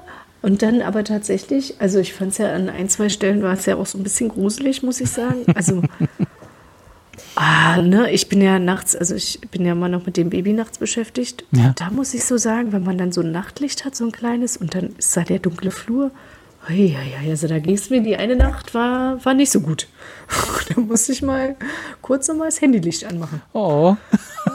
und dann aber tatsächlich, also ich fand es ja an ein, zwei Stellen war es ja auch so ein bisschen gruselig, muss ich sagen. Also, ah, ne, ich bin ja nachts, also ich bin ja immer noch mit dem Baby nachts beschäftigt. Ja. Da muss ich so sagen, wenn man dann so ein Nachtlicht hat, so ein kleines, und dann ist da der dunkle Flur, ja, ja, also da ging es mir, die eine Nacht war, war nicht so gut. da musste ich mal kurz nochmal das Handylicht anmachen. Oh.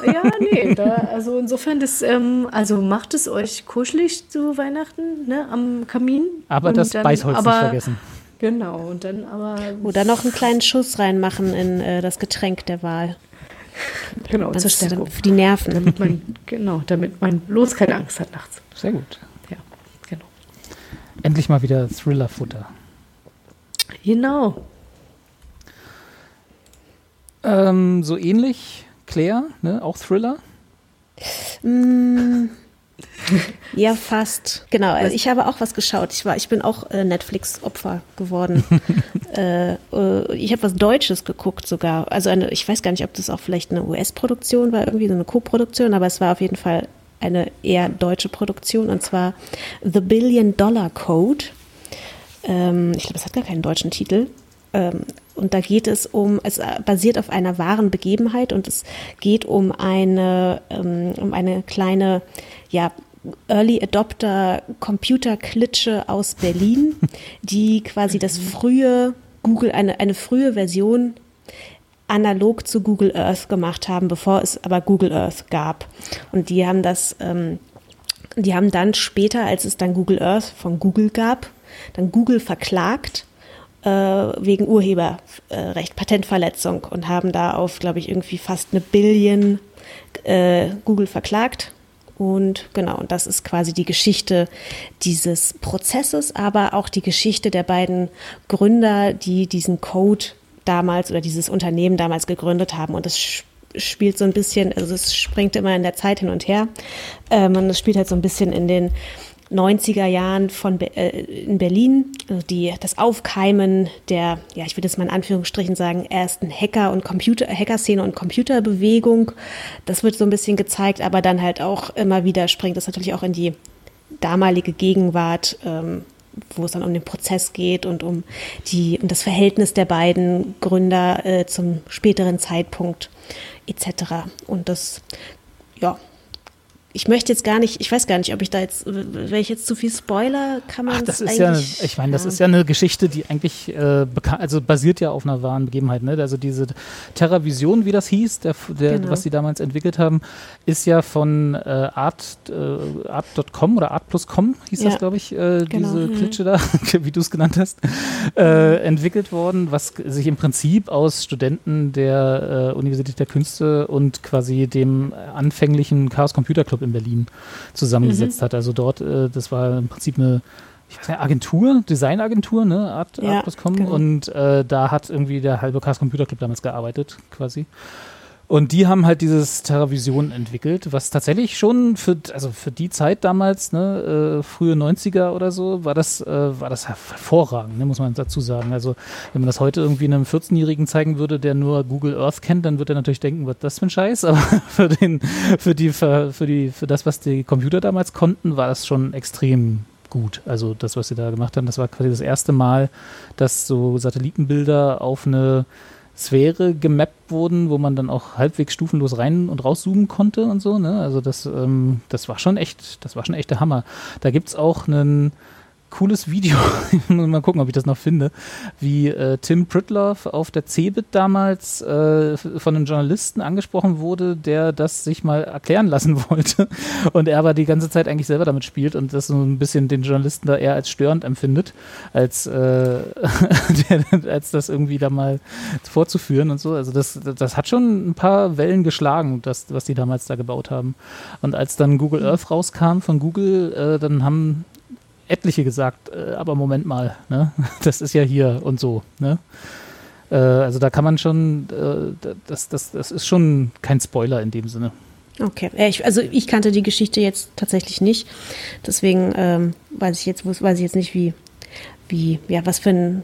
Ja, nee, da, also insofern, das, ähm, also macht es euch kuschelig zu Weihnachten, ne, am Kamin. Aber das dann, Beißholz aber, nicht vergessen. Genau, und dann aber. Oder noch einen kleinen Schuss reinmachen in äh, das Getränk der Wahl. Genau, zur Stärkung. Für die Nerven. Damit man, genau, damit man bloß keine Angst hat nachts. Sehr gut. Genau. Endlich mal wieder Thriller-Futter. Genau. Ähm, so ähnlich, Claire, ne? auch Thriller? Mm, ja, fast. Genau. Also ich habe auch was geschaut. Ich war, ich bin auch äh, Netflix-Opfer geworden. äh, äh, ich habe was Deutsches geguckt sogar. Also eine, ich weiß gar nicht, ob das auch vielleicht eine US-Produktion war, irgendwie so eine Co-Produktion, aber es war auf jeden Fall eine eher deutsche Produktion und zwar The Billion Dollar Code. Ähm, ich glaube, es hat gar keinen deutschen Titel. Ähm, und da geht es um, es basiert auf einer wahren Begebenheit und es geht um eine, ähm, um eine kleine, ja, Early Adopter Computerklitsche aus Berlin, die quasi das frühe Google, eine, eine frühe Version analog zu Google Earth gemacht haben, bevor es aber Google Earth gab. Und die haben das, ähm, die haben dann später, als es dann Google Earth von Google gab, dann Google verklagt äh, wegen Urheberrecht, Patentverletzung und haben da auf, glaube ich, irgendwie fast eine Billion äh, Google verklagt. Und genau, und das ist quasi die Geschichte dieses Prozesses, aber auch die Geschichte der beiden Gründer, die diesen Code damals oder dieses Unternehmen damals gegründet haben. Und es spielt so ein bisschen, also es springt immer in der Zeit hin und her. Ähm, und es spielt halt so ein bisschen in den 90er Jahren von äh, in Berlin, also die, das Aufkeimen der, ja, ich würde jetzt mal in Anführungsstrichen sagen, ersten Hacker- und Computer, Hacker-Szene und Computerbewegung. Das wird so ein bisschen gezeigt, aber dann halt auch immer wieder springt das natürlich auch in die damalige Gegenwart, ähm, wo es dann um den Prozess geht und um die um das Verhältnis der beiden Gründer äh, zum späteren Zeitpunkt etc. Und das ja ich möchte jetzt gar nicht, ich weiß gar nicht, ob ich da jetzt, wenn ich jetzt zu viel Spoiler, kann man Ach, das ist ja, ich meine, das ja. ist ja eine Geschichte, die eigentlich äh, also basiert ja auf einer wahren Begebenheit. Ne? Also diese TerraVision, wie das hieß, der, der genau. was sie damals entwickelt haben, ist ja von äh, Art, äh, Art.com oder Art.com hieß ja. das, glaube ich, äh, genau. diese mhm. Klitsche da, wie du es genannt hast, äh, entwickelt worden, was sich im Prinzip aus Studenten der äh, Universität der Künste und quasi dem anfänglichen Chaos Computer Club in Berlin zusammengesetzt mhm. hat. Also dort, äh, das war im Prinzip eine Agentur, Designagentur, ne, Art, ja, Art.com genau. und äh, da hat irgendwie der halbe Chaos Computer Club damals gearbeitet, quasi. Und die haben halt dieses TerraVision entwickelt, was tatsächlich schon für, also für die Zeit damals, ne, äh, frühe 90er oder so, war das, äh, war das hervorragend, ne, muss man dazu sagen. Also wenn man das heute irgendwie einem 14-Jährigen zeigen würde, der nur Google Earth kennt, dann würde er natürlich denken, was das für ein Scheiß. Aber für den, für die, für, für die, für das, was die Computer damals konnten, war das schon extrem gut. Also das, was sie da gemacht haben, das war quasi das erste Mal, dass so Satellitenbilder auf eine Sphäre gemappt wurden, wo man dann auch halbwegs stufenlos rein und rauszoomen konnte und so. Ne? Also das, ähm, das war schon echt, das war schon echt der Hammer. Da gibt es auch einen cooles Video, ich muss mal gucken, ob ich das noch finde, wie äh, Tim Pritloff auf der CeBIT damals äh, von einem Journalisten angesprochen wurde, der das sich mal erklären lassen wollte und er aber die ganze Zeit eigentlich selber damit spielt und das so ein bisschen den Journalisten da eher als störend empfindet, als, äh, als das irgendwie da mal vorzuführen und so. Also das, das hat schon ein paar Wellen geschlagen, das, was die damals da gebaut haben. Und als dann Google Earth rauskam von Google, äh, dann haben etliche gesagt, äh, aber Moment mal, ne? das ist ja hier und so. Ne? Äh, also da kann man schon, äh, das, das, das ist schon kein Spoiler in dem Sinne. Okay, ich, also ich kannte die Geschichte jetzt tatsächlich nicht, deswegen ähm, weiß ich jetzt, weiß ich jetzt nicht, wie, wie, ja, was für ein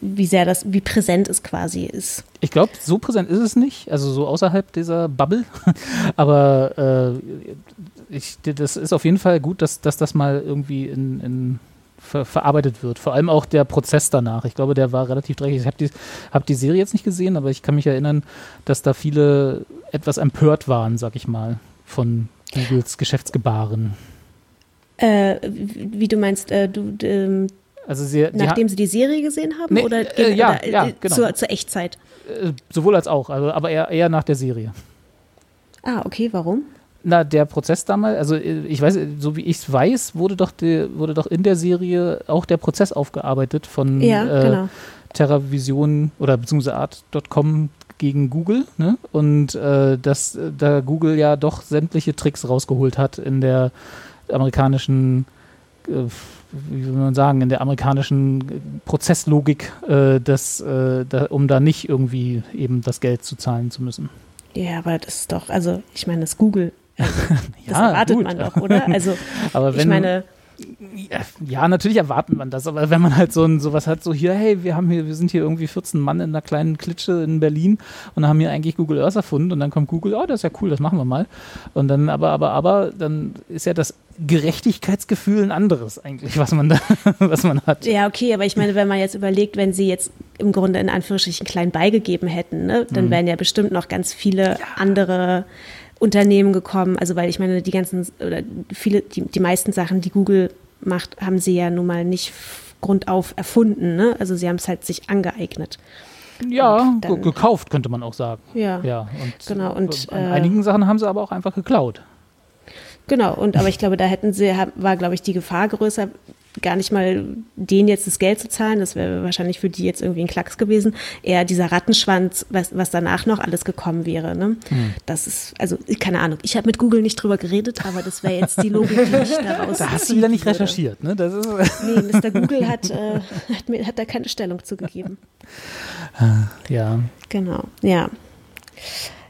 wie sehr das, wie präsent es quasi ist. Ich glaube, so präsent ist es nicht, also so außerhalb dieser Bubble. Aber äh, ich, das ist auf jeden Fall gut, dass, dass das mal irgendwie in, in ver, verarbeitet wird. Vor allem auch der Prozess danach. Ich glaube, der war relativ dreckig. Ich habe die, hab die Serie jetzt nicht gesehen, aber ich kann mich erinnern, dass da viele etwas empört waren, sag ich mal, von Googles Geschäftsgebaren. Äh, wie du meinst, äh, du, ähm, also sie, nachdem sie die Serie gesehen haben nee, oder, äh, ja, oder, ja, genau. zur, zur Echtzeit? Äh, sowohl als auch, also, aber eher, eher nach der Serie. Ah, okay, warum? Na, der Prozess damals, also ich weiß, so wie ich es weiß, wurde doch, die, wurde doch in der Serie auch der Prozess aufgearbeitet von ja, äh, genau. TerraVision oder beziehungsweise Art.com gegen Google, ne? Und äh, dass da Google ja doch sämtliche Tricks rausgeholt hat in der amerikanischen, äh, wie will man sagen, in der amerikanischen Prozesslogik, äh, das, äh, da, um da nicht irgendwie eben das Geld zu zahlen zu müssen. Ja, aber das ist doch, also ich meine, das Google also, das ja, erwartet gut. man doch, oder? Also, aber wenn, ich meine. Ja, natürlich erwartet man das, aber wenn man halt so ein, sowas hat, so hier, hey, wir haben hier, wir sind hier irgendwie 14 Mann in einer kleinen Klitsche in Berlin und haben hier eigentlich Google Earth erfunden und dann kommt Google, oh, das ist ja cool, das machen wir mal. Und dann, aber, aber, aber, dann ist ja das Gerechtigkeitsgefühl ein anderes eigentlich, was man da, was man hat. Ja, okay, aber ich meine, wenn man jetzt überlegt, wenn sie jetzt im Grunde in Anführungsstrichen klein beigegeben hätten, ne? dann mhm. wären ja bestimmt noch ganz viele ja. andere Unternehmen gekommen. Also weil ich meine, die ganzen oder viele, die, die meisten Sachen, die Google macht, haben sie ja nun mal nicht grundauf erfunden. Ne? Also sie haben es halt sich angeeignet. Ja, dann, gekauft könnte man auch sagen. Ja, ja und genau. Und an äh, einigen Sachen haben sie aber auch einfach geklaut. Genau, und aber ich glaube, da hätten sie, war, glaube ich, die Gefahr größer, gar nicht mal denen jetzt das Geld zu zahlen, das wäre wahrscheinlich für die jetzt irgendwie ein Klacks gewesen, eher dieser Rattenschwanz, was, was danach noch alles gekommen wäre. Ne? Hm. Das ist, also keine Ahnung, ich habe mit Google nicht drüber geredet, aber das wäre jetzt die Logik, die ich daraus Da hast du wieder nicht würde. recherchiert, ne? Das ist nee, Mr. Google hat, äh, hat, mir, hat da keine Stellung zugegeben. Ja. Genau, ja.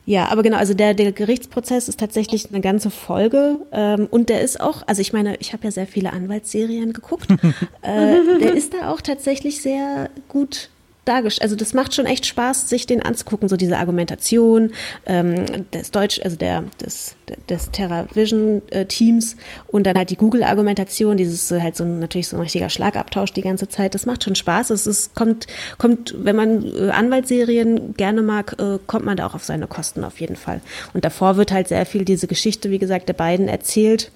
Ja, aber genau, also der, der Gerichtsprozess ist tatsächlich eine ganze Folge ähm, und der ist auch, also ich meine, ich habe ja sehr viele Anwaltsserien geguckt, äh, der ist da auch tatsächlich sehr gut dargestellt. Also das macht schon echt Spaß, sich den anzugucken, so diese Argumentation ähm, des Deutsch, also der des, des TerraVision-Teams und dann halt die Google-Argumentation, dieses halt so natürlich so ein richtiger Schlagabtausch die ganze Zeit. Das macht schon Spaß. Es ist, kommt, kommt, wenn man äh, Anwaltsserien gerne mag, äh, kommt man da auch auf seine Kosten auf jeden Fall. Und davor wird halt sehr viel diese Geschichte, wie gesagt, der beiden erzählt.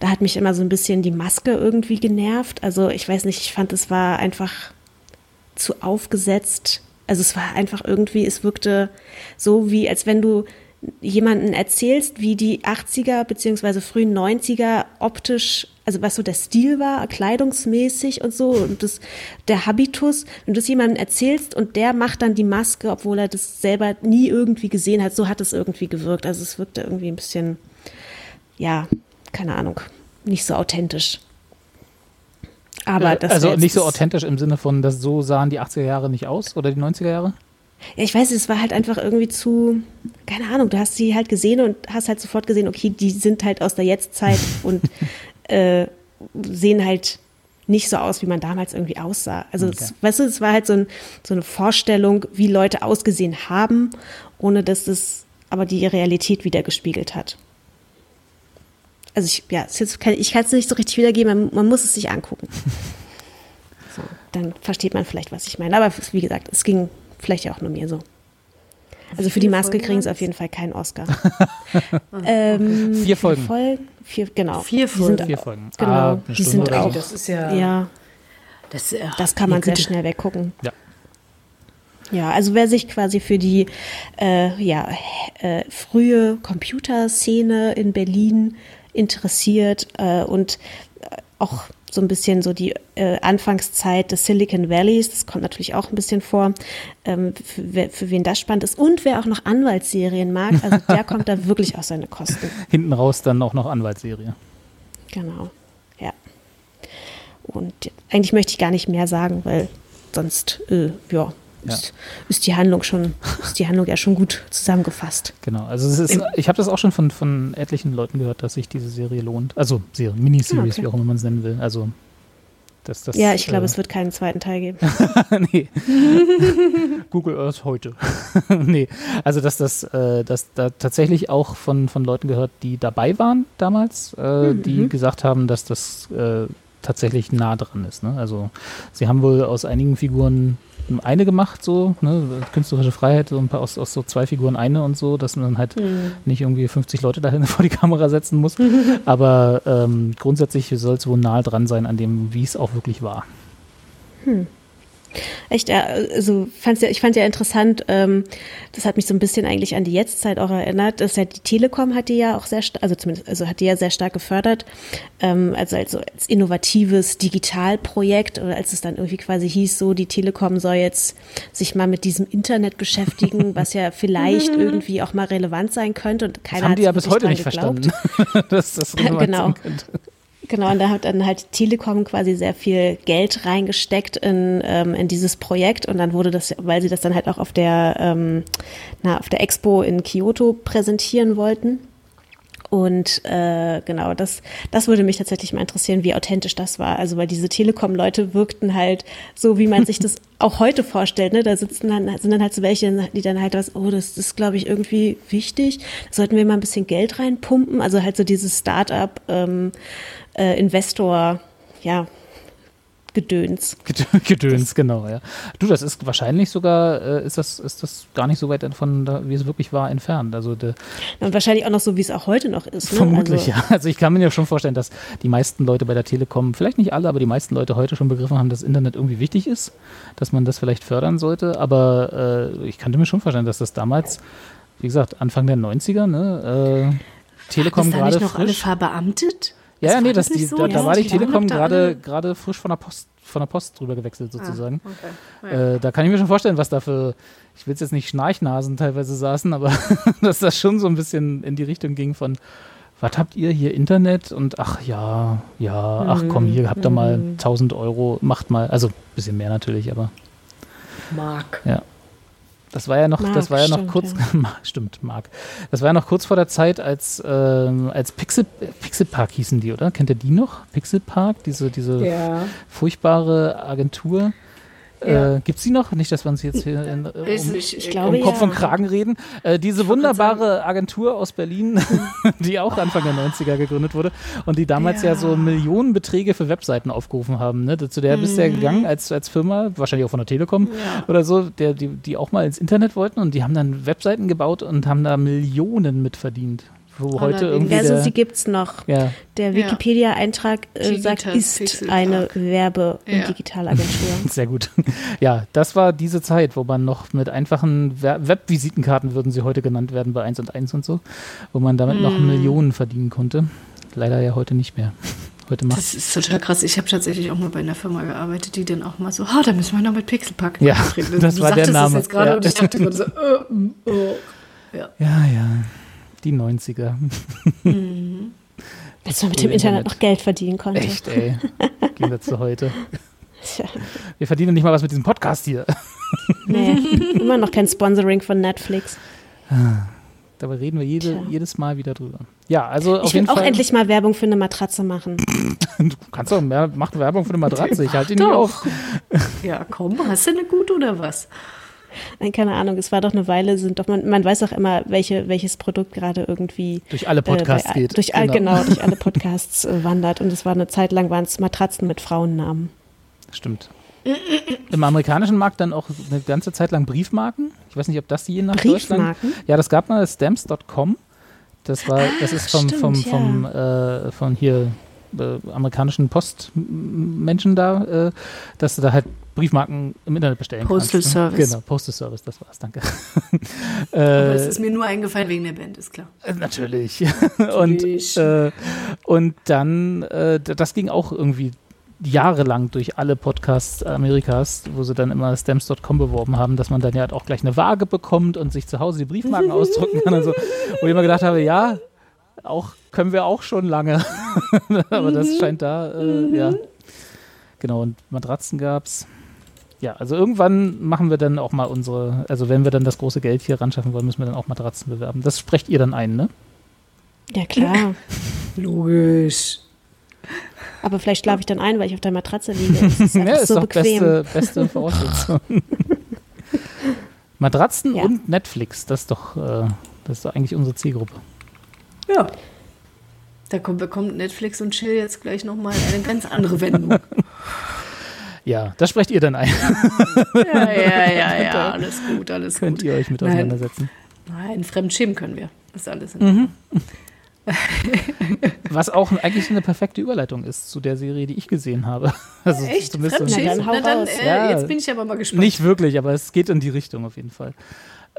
Da hat mich immer so ein bisschen die Maske irgendwie genervt. Also ich weiß nicht, ich fand, es war einfach zu aufgesetzt. Also es war einfach irgendwie, es wirkte so wie, als wenn du jemanden erzählst, wie die 80er bzw. frühen 90er optisch, also was so der Stil war, kleidungsmäßig und so und das, der Habitus, wenn du das jemandem erzählst und der macht dann die Maske, obwohl er das selber nie irgendwie gesehen hat, so hat es irgendwie gewirkt. Also es wirkte irgendwie ein bisschen, ja, keine Ahnung, nicht so authentisch. Aber das also nicht so authentisch im Sinne von, dass so sahen die 80er Jahre nicht aus oder die 90er Jahre? Ja, ich weiß, es war halt einfach irgendwie zu, keine Ahnung, du hast sie halt gesehen und hast halt sofort gesehen, okay, die sind halt aus der Jetztzeit und äh, sehen halt nicht so aus, wie man damals irgendwie aussah. Also, okay. es, weißt du, es war halt so, ein, so, eine Vorstellung, wie Leute ausgesehen haben, ohne dass es aber die Realität wieder gespiegelt hat also ich, ja, ich kann es nicht so richtig wiedergeben, man, man muss es sich angucken. So, dann versteht man vielleicht, was ich meine. Aber wie gesagt, es ging vielleicht auch nur mir so. Also für die Maske kriegen sie auf jeden Fall keinen Oscar. ähm, vier Folgen. Folgen. Vier, genau. Vier Folgen. Sind, vier Folgen. Genau. Ah, die sind auch. Das ist ja. Ja. Das, ach, das kann man sehr schnell weggucken. Ja. Ja, also wer sich quasi für die äh, ja, äh, frühe Computerszene in Berlin interessiert äh, und äh, auch so ein bisschen so die äh, Anfangszeit des Silicon Valleys, das kommt natürlich auch ein bisschen vor, ähm, für, für, wen das spannend ist und wer auch noch Anwaltsserien mag, also der kommt da wirklich aus seine Kosten. Hinten raus dann auch noch Anwaltsserie. Genau, ja. Und eigentlich möchte ich gar nicht mehr sagen, weil sonst, äh, ja, ja. ist, ist, die Handlung schon, ist die Handlung ja schon gut zusammengefasst. Genau, also es ist, ich habe das auch schon von, von etlichen Leuten gehört, dass sich diese Serie lohnt. Also Serie, Miniseries, ah, okay. wie auch immer man es nennen will. Also das, das, ja, ich glaube, äh, es wird keinen zweiten Teil geben. nee. Google Earth heute. nee, also dass das äh, dass da tatsächlich auch von, von Leuten gehört, die dabei waren damals, äh, mhm. die gesagt haben, dass das äh, tatsächlich nah dran ist. Ne? Also sie haben wohl aus einigen Figuren eine gemacht, so, ne, künstlerische Freiheit, so ein paar aus, aus so zwei Figuren eine und so, dass man halt mhm. nicht irgendwie 50 Leute dahin vor die Kamera setzen muss. Aber ähm, grundsätzlich soll es wohl nahe dran sein an dem, wie es auch wirklich war. Hm. Echt, also fand's ja, ich fand ja interessant, ähm, das hat mich so ein bisschen eigentlich an die Jetztzeit auch erinnert, dass ja die Telekom hat die ja auch sehr, also zumindest, also hat die ja sehr stark gefördert, ähm, also als, als innovatives Digitalprojekt oder als es dann irgendwie quasi hieß, so die Telekom soll jetzt sich mal mit diesem Internet beschäftigen, was ja vielleicht irgendwie auch mal relevant sein könnte und keiner das haben die ja bis heute nicht geglaubt. verstanden, dass das relevant genau. sein könnte. Genau, und da hat dann halt Telekom quasi sehr viel Geld reingesteckt in, ähm, in dieses Projekt und dann wurde das, weil sie das dann halt auch auf der, ähm, na, auf der Expo in Kyoto präsentieren wollten. Und äh, genau, das, das würde mich tatsächlich mal interessieren, wie authentisch das war. Also weil diese Telekom-Leute wirkten halt so, wie man sich das auch heute vorstellt. Ne? Da sitzen dann, sind dann halt so welche, die dann halt was, oh, das ist, glaube ich, irgendwie wichtig. Da sollten wir mal ein bisschen Geld reinpumpen. Also halt so dieses Start-up ähm, äh, Investor, ja, Gedöns. Gedöns, genau, ja. Du, das ist wahrscheinlich sogar, äh, ist, das, ist das gar nicht so weit von, wie es wirklich war, entfernt. Also de, Und wahrscheinlich auch noch so, wie es auch heute noch ist. Ne? Vermutlich, also, ja. Also ich kann mir ja schon vorstellen, dass die meisten Leute bei der Telekom, vielleicht nicht alle, aber die meisten Leute heute schon begriffen haben, dass Internet irgendwie wichtig ist, dass man das vielleicht fördern sollte. Aber äh, ich könnte mir schon vorstellen, dass das damals, wie gesagt, Anfang der 90er, ne, äh, Telekom gerade. Ist noch frisch, alle verbeamtet? Ja, ja nee, das, die, so? da, da war die Telekom gerade gerade frisch von der Post von der Post drüber gewechselt ah, sozusagen. Ah, okay. ja. äh, da kann ich mir schon vorstellen, was da für, ich will es jetzt nicht Schnarchnasen teilweise saßen, aber dass das schon so ein bisschen in die Richtung ging von, was habt ihr hier Internet und ach ja, ja, ach komm, hier habt ihr mal 1000 mhm. Euro, macht mal, also ein bisschen mehr natürlich, aber. Mark. Ja. Das war ja noch, Mark, das war ja noch stimmt, kurz, ja. stimmt, Mark. Das war ja noch kurz vor der Zeit, als, ähm, als Pixel, Pixel Park hießen die, oder? Kennt ihr die noch? Pixel Park, diese, diese ja. furchtbare Agentur. Ja. Äh, Gibt es die noch? Nicht, dass wir uns jetzt hier in, um, ich, ich glaube, um Kopf ja. und Kragen reden. Äh, diese wunderbare Agentur aus Berlin, die auch Anfang der 90er gegründet wurde und die damals ja, ja so Millionenbeträge für Webseiten aufgerufen haben. Ne? Zu der mhm. bist du ja gegangen als, als Firma, wahrscheinlich auch von der Telekom oder so, der, die, die auch mal ins Internet wollten und die haben dann Webseiten gebaut und haben da Millionen mit wo heute irgendwie. Also sie gibt es noch. Ja. Der Wikipedia-Eintrag äh, sagt, ist eine Werbe- und ja. Digitalagentur. Sehr gut. Ja, das war diese Zeit, wo man noch mit einfachen Webvisitenkarten, würden sie heute genannt werden, bei 1 und 1 und so, wo man damit mm. noch Millionen verdienen konnte. Leider ja heute nicht mehr. Heute macht das ist total krass. Ich habe tatsächlich auch mal bei einer Firma gearbeitet, die dann auch mal so, ah, da müssen wir noch mit Pixelpack Ja, das du war der Name. Das jetzt gerade ja. und ich dachte gerade so, oh, oh. Ja. ja, ja die 90er. Mhm. Als man mit dem Internet noch Geld verdienen konnte. Echt, ey. Gehen wir zu heute. Wir verdienen nicht mal was mit diesem Podcast hier. Nee, immer noch kein Sponsoring von Netflix. Dabei reden wir jede, jedes Mal wieder drüber. Ja, also auf ich jeden will auch endlich mal Werbung für eine Matratze machen. du kannst doch mehr, mach Werbung für eine Matratze. Ich halte die nicht auf. Ja, komm, hast du eine gut oder was? Nein, keine Ahnung. Es war doch eine Weile, sind doch, man, man weiß auch immer, welche, welches Produkt gerade irgendwie durch alle Podcasts äh, bei, geht. Durch all, genau. genau. durch alle Podcasts äh, wandert. Und es war eine Zeit lang waren es Matratzen mit Frauennamen. Stimmt. Im amerikanischen Markt dann auch eine ganze Zeit lang Briefmarken. Ich weiß nicht, ob das je nach Deutschland. Ja, das gab mal stamps.com. Das war, ah, das ist vom, stimmt, vom, vom, ja. äh, von hier äh, amerikanischen Postmenschen da, äh, dass du da halt Briefmarken im Internet bestellen Postal kannst. Postal Service. Genau, Postal Service, das war's, danke. äh, Aber es ist mir nur eingefallen wegen der Band, ist klar. Äh, natürlich. und, äh, und dann, äh, das ging auch irgendwie jahrelang durch alle Podcasts Amerikas, wo sie dann immer stamps.com beworben haben, dass man dann ja auch gleich eine Waage bekommt und sich zu Hause die Briefmarken ausdrücken kann und so. Wo ich immer gedacht habe, ja, auch können wir auch schon lange. Aber das mhm. scheint da, äh, ja. Genau, und Matratzen gab's. Ja, also irgendwann machen wir dann auch mal unsere, also wenn wir dann das große Geld hier ran schaffen wollen, müssen wir dann auch Matratzen bewerben. Das sprecht ihr dann ein, ne? Ja, klar. Logisch. Aber vielleicht schlafe ich dann ein, weil ich auf der Matratze liege. Das ist, ja, ist so doch bequem. beste, beste Voraussetzung. Matratzen ja. und Netflix, das ist doch, äh, das ist doch eigentlich unsere Zielgruppe. Ja. Da kommt, bekommt Netflix und Chill jetzt gleich nochmal eine ganz andere Wendung. Ja, das sprecht ihr dann ein. Ja, ja, ja, ja, alles gut, alles Könnt gut. ihr euch mit auseinandersetzen. Nein, nein fremdschämen können wir. Das ist alles in mhm. Was auch eigentlich eine perfekte Überleitung ist zu der Serie, die ich gesehen habe. Also Echt? Fremdschämen? Na, dann, äh, ja, jetzt bin ich aber mal gespannt. Nicht wirklich, aber es geht in die Richtung auf jeden Fall.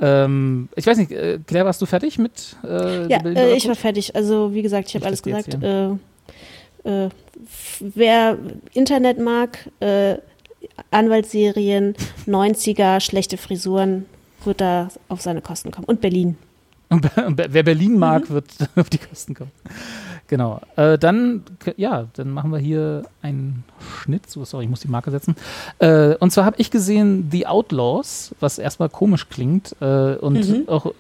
Ähm, ich weiß nicht, äh, Claire, warst du fertig mit äh, Ja, äh, ich war fertig. Also, wie gesagt, ich habe alles gesagt. Äh, äh, wer Internet mag, Anwaltsserien, 90er, schlechte Frisuren, wird da auf seine Kosten kommen. Und Berlin. Wer Berlin mag, mhm. wird auf die Kosten kommen. Genau. Dann, ja, dann machen wir hier einen Schnitt. So, sorry, ich muss die Marke setzen. Äh, und zwar habe ich gesehen The Outlaws, was erstmal komisch klingt äh, und mhm. auch äh,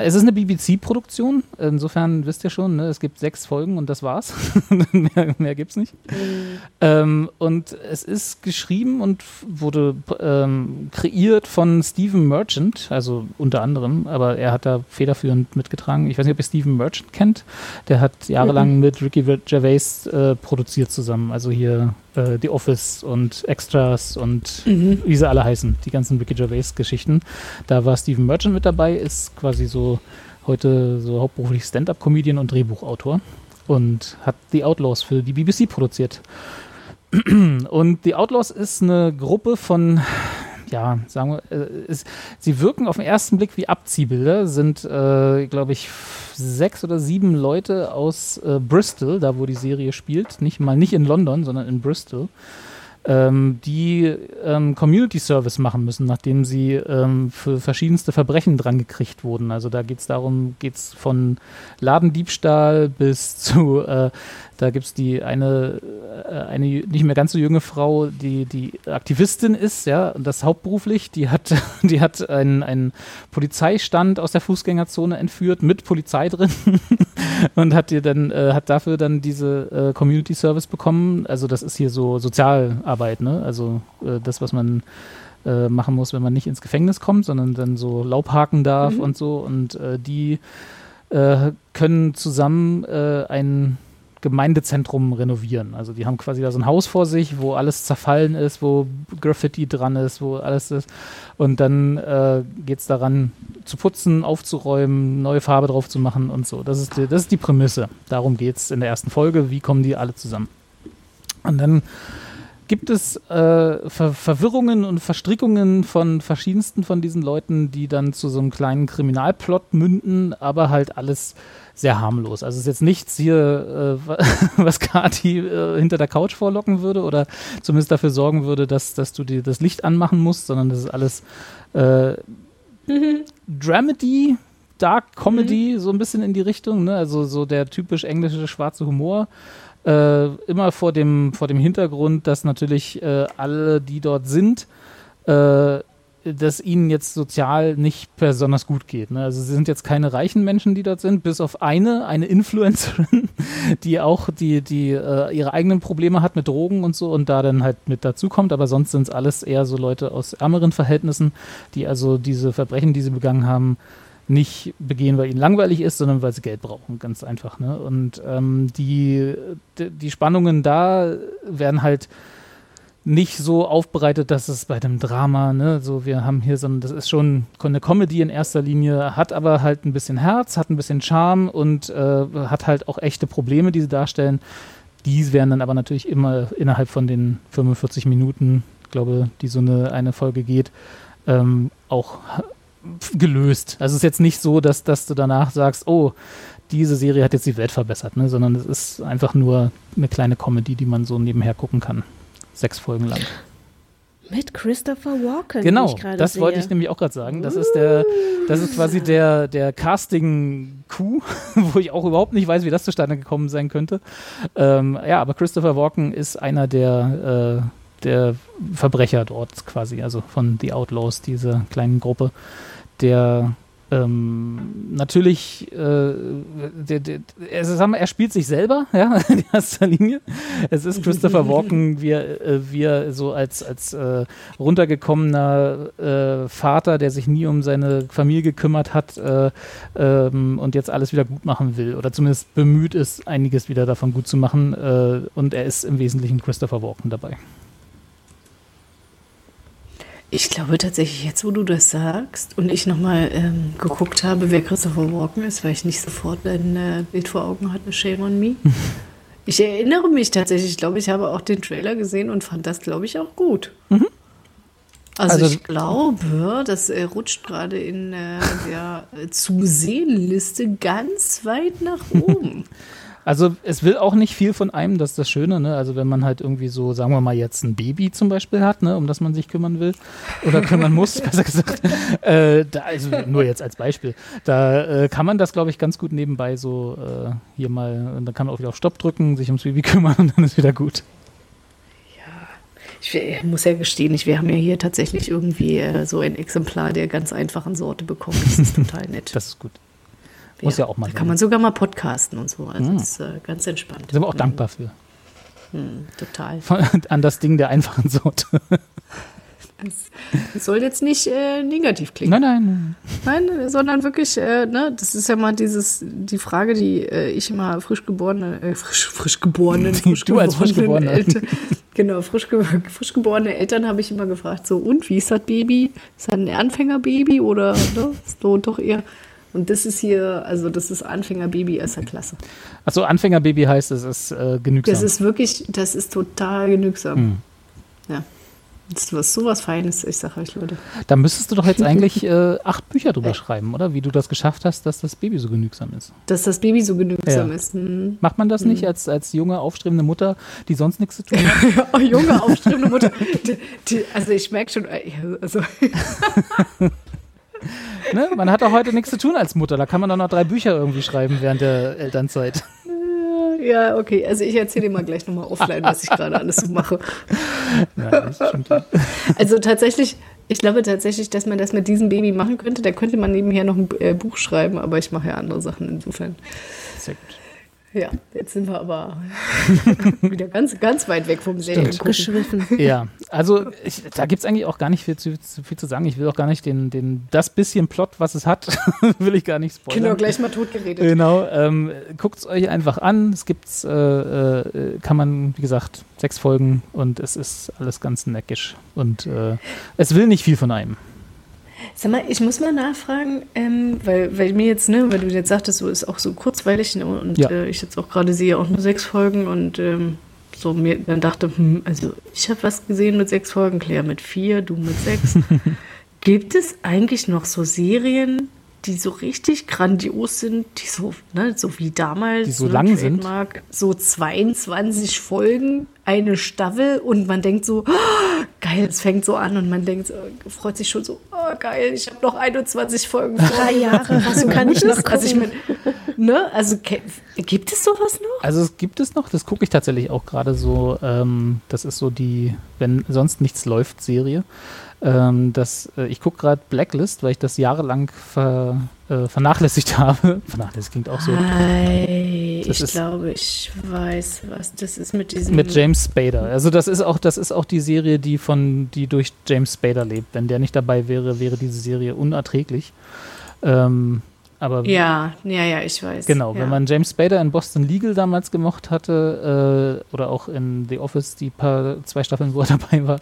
es ist eine BBC-Produktion, insofern wisst ihr schon, ne, es gibt sechs Folgen und das war's. mehr mehr gibt es nicht. Mhm. Ähm, und es ist geschrieben und wurde ähm, kreiert von Stephen Merchant, also unter anderem, aber er hat da federführend mitgetragen. Ich weiß nicht, ob ihr Stephen Merchant kennt. Der hat jahrelang mhm. mit Ricky Gervais äh, produziert produziert zusammen. Also hier äh, The Office und Extras und mhm. wie sie alle heißen, die ganzen Ricky Gervais-Geschichten. Da war Steven Merchant mit dabei, ist quasi so heute so hauptberuflich Stand-up-Comedian und Drehbuchautor und hat The Outlaws für die BBC produziert. Und The Outlaws ist eine Gruppe von ja, sagen wir, äh, ist, sie wirken auf den ersten Blick wie Abziehbilder, sind, äh, glaube ich, sechs oder sieben Leute aus äh, Bristol, da wo die Serie spielt, nicht mal nicht in London, sondern in Bristol ähm, die ähm, Community Service machen müssen, nachdem sie ähm, für verschiedenste Verbrechen dran gekriegt wurden. Also da geht es darum, geht es von Ladendiebstahl bis zu, äh, da gibt es die eine, äh, eine nicht mehr ganz so junge Frau, die, die Aktivistin ist, ja, und das hauptberuflich, die hat, die hat einen, einen Polizeistand aus der Fußgängerzone entführt mit Polizei drin und hat ihr dann, äh, hat dafür dann diese äh, Community Service bekommen. Also das ist hier so Sozialarbeit, ne? Also äh, das, was man äh, machen muss, wenn man nicht ins Gefängnis kommt, sondern dann so Laubhaken darf mhm. und so. Und äh, die können zusammen ein Gemeindezentrum renovieren. Also die haben quasi da so ein Haus vor sich, wo alles zerfallen ist, wo Graffiti dran ist, wo alles ist. Und dann äh, geht es daran, zu putzen, aufzuräumen, neue Farbe drauf zu machen und so. Das ist die, das ist die Prämisse. Darum geht es in der ersten Folge. Wie kommen die alle zusammen? Und dann gibt es äh, Ver Verwirrungen und Verstrickungen von verschiedensten von diesen Leuten, die dann zu so einem kleinen Kriminalplot münden, aber halt alles sehr harmlos. Also es ist jetzt nichts hier, äh, was Kati äh, hinter der Couch vorlocken würde oder zumindest dafür sorgen würde, dass, dass du dir das Licht anmachen musst, sondern das ist alles äh, mhm. Dramedy, Dark Comedy, mhm. so ein bisschen in die Richtung, ne? also so der typisch englische schwarze Humor. Äh, immer vor dem, vor dem Hintergrund, dass natürlich äh, alle, die dort sind, äh, dass ihnen jetzt sozial nicht besonders gut geht. Ne? Also sie sind jetzt keine reichen Menschen, die dort sind, bis auf eine, eine Influencerin, die auch die, die äh, ihre eigenen Probleme hat mit Drogen und so und da dann halt mit dazukommt. Aber sonst sind es alles eher so Leute aus ärmeren Verhältnissen, die also diese Verbrechen, die sie begangen haben, nicht begehen, weil ihnen langweilig ist, sondern weil sie Geld brauchen, ganz einfach. Ne? Und ähm, die, die Spannungen da werden halt nicht so aufbereitet, dass es bei dem Drama, ne, so wir haben hier so ein, das ist schon eine Comedy in erster Linie, hat aber halt ein bisschen Herz, hat ein bisschen Charme und äh, hat halt auch echte Probleme, die sie darstellen. Die werden dann aber natürlich immer innerhalb von den 45 Minuten, glaube die so eine, eine Folge geht, ähm, auch gelöst. Also es ist jetzt nicht so, dass, dass du danach sagst, oh, diese Serie hat jetzt die Welt verbessert, ne? sondern es ist einfach nur eine kleine Comedy, die man so nebenher gucken kann sechs Folgen lang. Mit Christopher Walken. Genau, das sehe. wollte ich nämlich auch gerade sagen. Das ist der, das ist quasi der, der Casting-Coup, wo ich auch überhaupt nicht weiß, wie das zustande gekommen sein könnte. Ähm, ja, aber Christopher Walken ist einer der, äh, der Verbrecher dort quasi, also von The Outlaws, diese kleinen Gruppe, der ähm, natürlich, äh, der, der, er, sagen wir, er spielt sich selber, ja, in erster Linie. Es ist Christopher Walken, wie er, äh, wie er so als, als äh, runtergekommener äh, Vater, der sich nie um seine Familie gekümmert hat äh, ähm, und jetzt alles wieder gut machen will oder zumindest bemüht ist, einiges wieder davon gut zu machen. Äh, und er ist im Wesentlichen Christopher Walken dabei. Ich glaube tatsächlich, jetzt wo du das sagst und ich nochmal ähm, geguckt habe, wer Christopher Walken ist, weil ich nicht sofort ein äh, Bild vor Augen hatte, Shame on Me. ich erinnere mich tatsächlich, ich glaube, ich habe auch den Trailer gesehen und fand das, glaube ich, auch gut. Mhm. Also, also, ich glaube, das äh, rutscht gerade in äh, der äh, Zu-Sehen-Liste ganz weit nach oben. Also es will auch nicht viel von einem, das ist das Schöne, ne? Also wenn man halt irgendwie so, sagen wir mal jetzt ein Baby zum Beispiel hat, ne, um das man sich kümmern will oder kümmern muss, besser gesagt, äh, da, also nur jetzt als Beispiel, da äh, kann man das, glaube ich, ganz gut nebenbei so äh, hier mal, und dann kann man auch wieder auf Stopp drücken, sich ums Baby kümmern und dann ist wieder gut. Ich muss ja gestehen, ich, wir haben ja hier tatsächlich irgendwie äh, so ein Exemplar der ganz einfachen Sorte bekommen. Das ist total nett. das ist gut. Muss ja, ja auch mal. Da kann man sogar mal podcasten und so. Also mhm. das ist äh, ganz entspannt. Da sind wir auch mhm. dankbar für. Mhm, total. An das Ding der einfachen Sorte. Es soll jetzt nicht äh, negativ klingen. Nein, nein. Nein, sondern wirklich, äh, ne, das ist ja mal dieses, die Frage, die äh, ich immer frisch geborene, äh, frisch, frisch geborenen, frisch du als frisch geborene Eltern, genau, frisch, frisch geborene Eltern habe ich immer gefragt, so, und wie ist das Baby? Ist das ein Anfängerbaby oder ne, so doch eher und das ist hier, also das ist Anfängerbaby erster Klasse. Achso, Anfängerbaby heißt, es ist äh, genügsam. Das ist wirklich, das ist total genügsam. Hm. Ja. Das ist was, sowas Feines, ich sage euch, Leute. Da müsstest du doch jetzt eigentlich äh, acht Bücher drüber schreiben, oder? Wie du das geschafft hast, dass das Baby so genügsam ist. Dass das Baby so genügsam ja. ist. Hm. Macht man das hm. nicht als, als junge, aufstrebende Mutter, die sonst nichts zu tun hat? oh, junge, aufstrebende Mutter. Die, die, also ich merke schon, äh, also ne? Man hat doch heute nichts zu tun als Mutter. Da kann man doch noch drei Bücher irgendwie schreiben während der Elternzeit. Ja, okay. Also ich erzähle dir mal gleich nochmal offline, was ich gerade alles so mache. Ja. Also tatsächlich, ich glaube tatsächlich, dass man das mit diesem Baby machen könnte. Da könnte man nebenher noch ein äh, Buch schreiben, aber ich mache ja andere Sachen insofern. Sehr gut. Ja, jetzt sind wir aber wieder ganz, ganz weit weg vom Serien geschwiffen. Ja, also ich, da gibt es eigentlich auch gar nicht viel zu, zu, viel zu sagen. Ich will auch gar nicht den, den, das bisschen Plot, was es hat, will ich gar nicht spoilern. Genau, gleich mal tot geredet. Genau, ähm, guckt es euch einfach an. Es gibt, äh, äh, kann man, wie gesagt, sechs Folgen und es ist alles ganz neckisch. Und äh, es will nicht viel von einem. Sag mal, ich muss mal nachfragen, ähm, weil, weil mir jetzt, ne, weil du jetzt sagtest, so ist auch so kurzweilig ne, und ja. äh, ich jetzt auch gerade sehe auch nur sechs Folgen und ähm, so mir dann dachte, hm, also ich habe was gesehen mit sechs Folgen, Claire mit vier, du mit sechs. Gibt es eigentlich noch so Serien, die so richtig grandios sind, die so, ne, so wie damals, die so ne, lang sind. So 22 Folgen, eine Staffel und man denkt so, oh, geil, es fängt so an und man denkt, so, freut sich schon so, oh geil, ich habe noch 21 Folgen. Drei Jahre, was kann ich noch gucken? Also ich mein, ne, also gibt es sowas noch? Also es gibt es noch, das gucke ich tatsächlich auch gerade so, ähm, das ist so die, wenn sonst nichts läuft, Serie. Ähm, das, äh, ich gucke gerade Blacklist, weil ich das jahrelang ver, äh, vernachlässigt habe. Vernachlässigt klingt auch so. Hi, ich glaube, ich weiß, was das ist mit diesem. Mit James Spader. Also das ist auch, das ist auch die Serie, die von, die durch James Spader lebt. Wenn der nicht dabei wäre, wäre diese Serie unerträglich. Ähm, aber ja, ja, ja, ich weiß. Genau, ja. wenn man James Spader in Boston Legal damals gemocht hatte äh, oder auch in The Office die paar zwei Staffeln, wo er dabei war,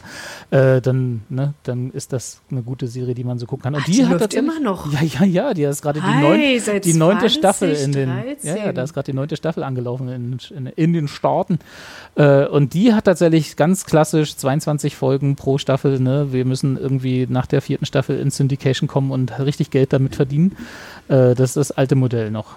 äh, dann, ne, dann ist das eine gute Serie, die man so gucken kann. Und Ach, die, die hat immer noch. Ja, ja, ja, die ist gerade die, neun, die neunte Staffel in den. 13. Ja, ja, da ist gerade die neunte Staffel angelaufen in, in, in den Staaten. Äh, und die hat tatsächlich ganz klassisch 22 Folgen pro Staffel. Ne? Wir müssen irgendwie nach der vierten Staffel in Syndication kommen und richtig Geld damit verdienen. Äh, das ist das alte Modell noch.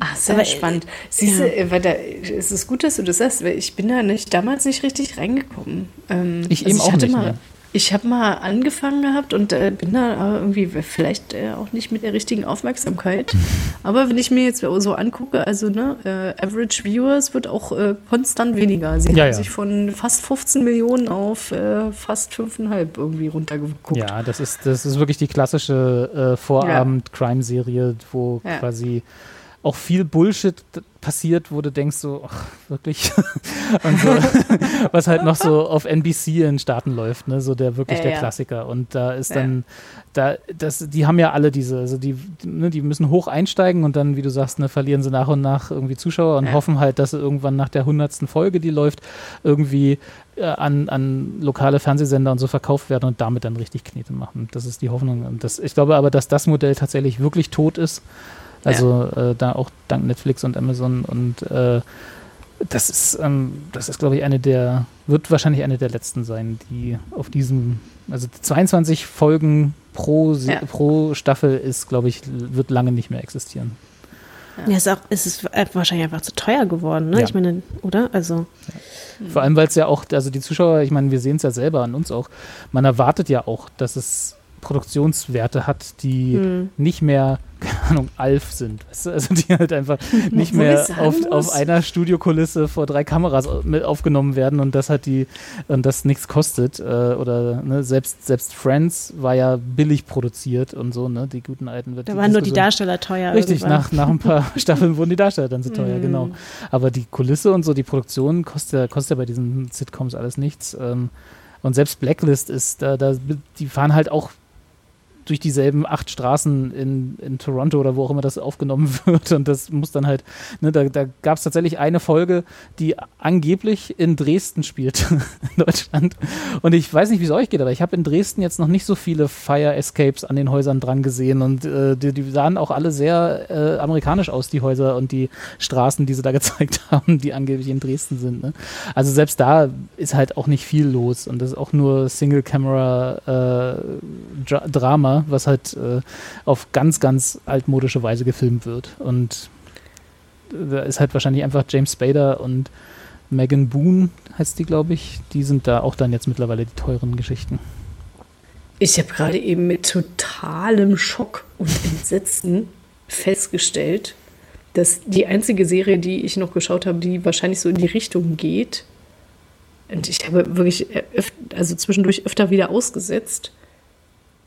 Ach, sehr Aber, spannend. Siehst ja. du, weil da, es ist gut, dass du das sagst, weil ich bin da nicht, damals nicht richtig reingekommen. Ähm, ich also eben ich auch nicht mal, mehr. Ich habe mal angefangen gehabt und äh, bin da irgendwie vielleicht äh, auch nicht mit der richtigen Aufmerksamkeit. Aber wenn ich mir jetzt so angucke, also ne, äh, Average Viewers wird auch äh, konstant weniger. Sie ja, haben ja. sich von fast 15 Millionen auf äh, fast 5,5 irgendwie runtergeguckt. Ja, das ist, das ist wirklich die klassische äh, Vorabend-Crime-Serie, wo ja. quasi auch viel Bullshit passiert, wo du denkst so, ach, wirklich? und so, was halt noch so auf NBC in Staaten läuft, ne? So der wirklich äh, der ja. Klassiker. Und da ist dann, da, das, die haben ja alle diese, also die, ne, die müssen hoch einsteigen und dann, wie du sagst, ne, verlieren sie nach und nach irgendwie Zuschauer und ja. hoffen halt, dass sie irgendwann nach der hundertsten Folge, die läuft, irgendwie äh, an, an lokale Fernsehsender und so verkauft werden und damit dann richtig Knete machen. Das ist die Hoffnung. Und das, ich glaube aber, dass das Modell tatsächlich wirklich tot ist. Also ja. äh, da auch dank Netflix und Amazon und äh, das ist, ähm, das ist, glaube ich, eine der, wird wahrscheinlich eine der letzten sein, die auf diesem, also 22 Folgen pro, ja. pro Staffel ist, glaube ich, wird lange nicht mehr existieren. Ja, ist auch, ist es wahrscheinlich einfach zu teuer geworden, ne? Ja. Ich meine, oder? Also. Ja. Vor allem, weil es ja auch, also die Zuschauer, ich meine, wir sehen es ja selber an uns auch, man erwartet ja auch, dass es Produktionswerte hat, die hm. nicht mehr, Ahnung, Alf sind. Weißt du? Also die halt einfach nicht mehr auf, auf einer Studiokulisse vor drei Kameras mit aufgenommen werden und das hat die und das nichts kostet. Äh, oder ne, selbst, selbst Friends war ja billig produziert und so, ne? Die guten alten wird. Da waren nur die Darsteller teuer. Richtig, nach, nach ein paar Staffeln wurden die Darsteller dann so teuer, genau. Aber die Kulisse und so, die Produktion kostet, kostet ja bei diesen Sitcoms alles nichts. Ähm, Und selbst Blacklist ist, da, da, die fahren halt auch durch dieselben acht Straßen in, in Toronto oder wo auch immer das aufgenommen wird. Und das muss dann halt, ne, da, da gab es tatsächlich eine Folge, die angeblich in Dresden spielt, in Deutschland. Und ich weiß nicht, wie es euch geht, aber ich habe in Dresden jetzt noch nicht so viele Fire Escapes an den Häusern dran gesehen. Und äh, die, die, sahen auch alle sehr äh, amerikanisch aus, die Häuser und die Straßen, die sie da gezeigt haben, die angeblich in Dresden sind. Ne? Also selbst da ist halt auch nicht viel los. Und das ist auch nur Single-Camera-Drama. Äh, was halt äh, auf ganz, ganz altmodische Weise gefilmt wird. Und da ist halt wahrscheinlich einfach James Spader und Megan Boone, heißt die, glaube ich, die sind da auch dann jetzt mittlerweile die teuren Geschichten. Ich habe gerade eben mit totalem Schock und Entsetzen festgestellt, dass die einzige Serie, die ich noch geschaut habe, die wahrscheinlich so in die Richtung geht, und ich habe wirklich also zwischendurch öfter wieder ausgesetzt,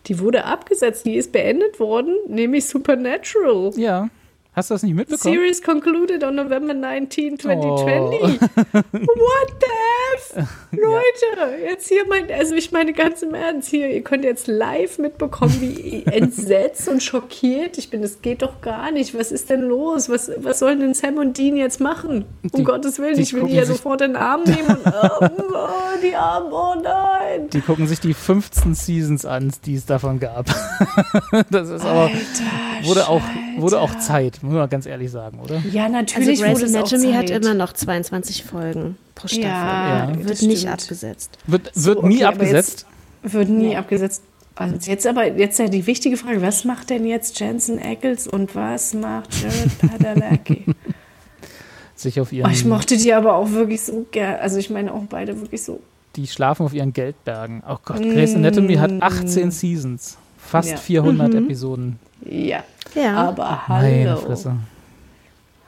die wurde abgesetzt, die ist beendet worden, nämlich Supernatural. Ja. Hast du das nicht mitbekommen? Series concluded on November 19, 2020. Oh. What the F? Leute, jetzt hier mein, also ich meine ganz im Ernst hier, ihr könnt jetzt live mitbekommen, wie entsetzt und schockiert ich bin. Das geht doch gar nicht. Was ist denn los? Was, was sollen denn Sam und Dean jetzt machen? Um die, Gottes Willen, ich will die ja sofort in den Arm nehmen und oh, oh, die Arme, oh nein. Die gucken sich die 15 Seasons an, die es davon gab. das ist aber, Alter, wurde auch, wurde auch Zeit muss man ganz ehrlich sagen, oder? Ja, natürlich. Also Grey's Anatomy hat immer noch 22 Folgen pro Staffel. Ja, ja. Wird nicht abgesetzt. Wird, wird so, nie okay, abgesetzt? Wird nie ja. abgesetzt. Also jetzt aber jetzt ja die wichtige Frage, was macht denn jetzt Jensen Ackles und was macht Jared Padalecki? Sich auf ihren. Oh, ich mochte die aber auch wirklich so gern. Also ich meine auch beide wirklich so. Die schlafen auf ihren Geldbergen. Oh Gott, Grey's Anatomy mm. hat 18 Seasons, fast ja. 400 mhm. Episoden. Ja. Ja. Aber hallo. Meine Fresse.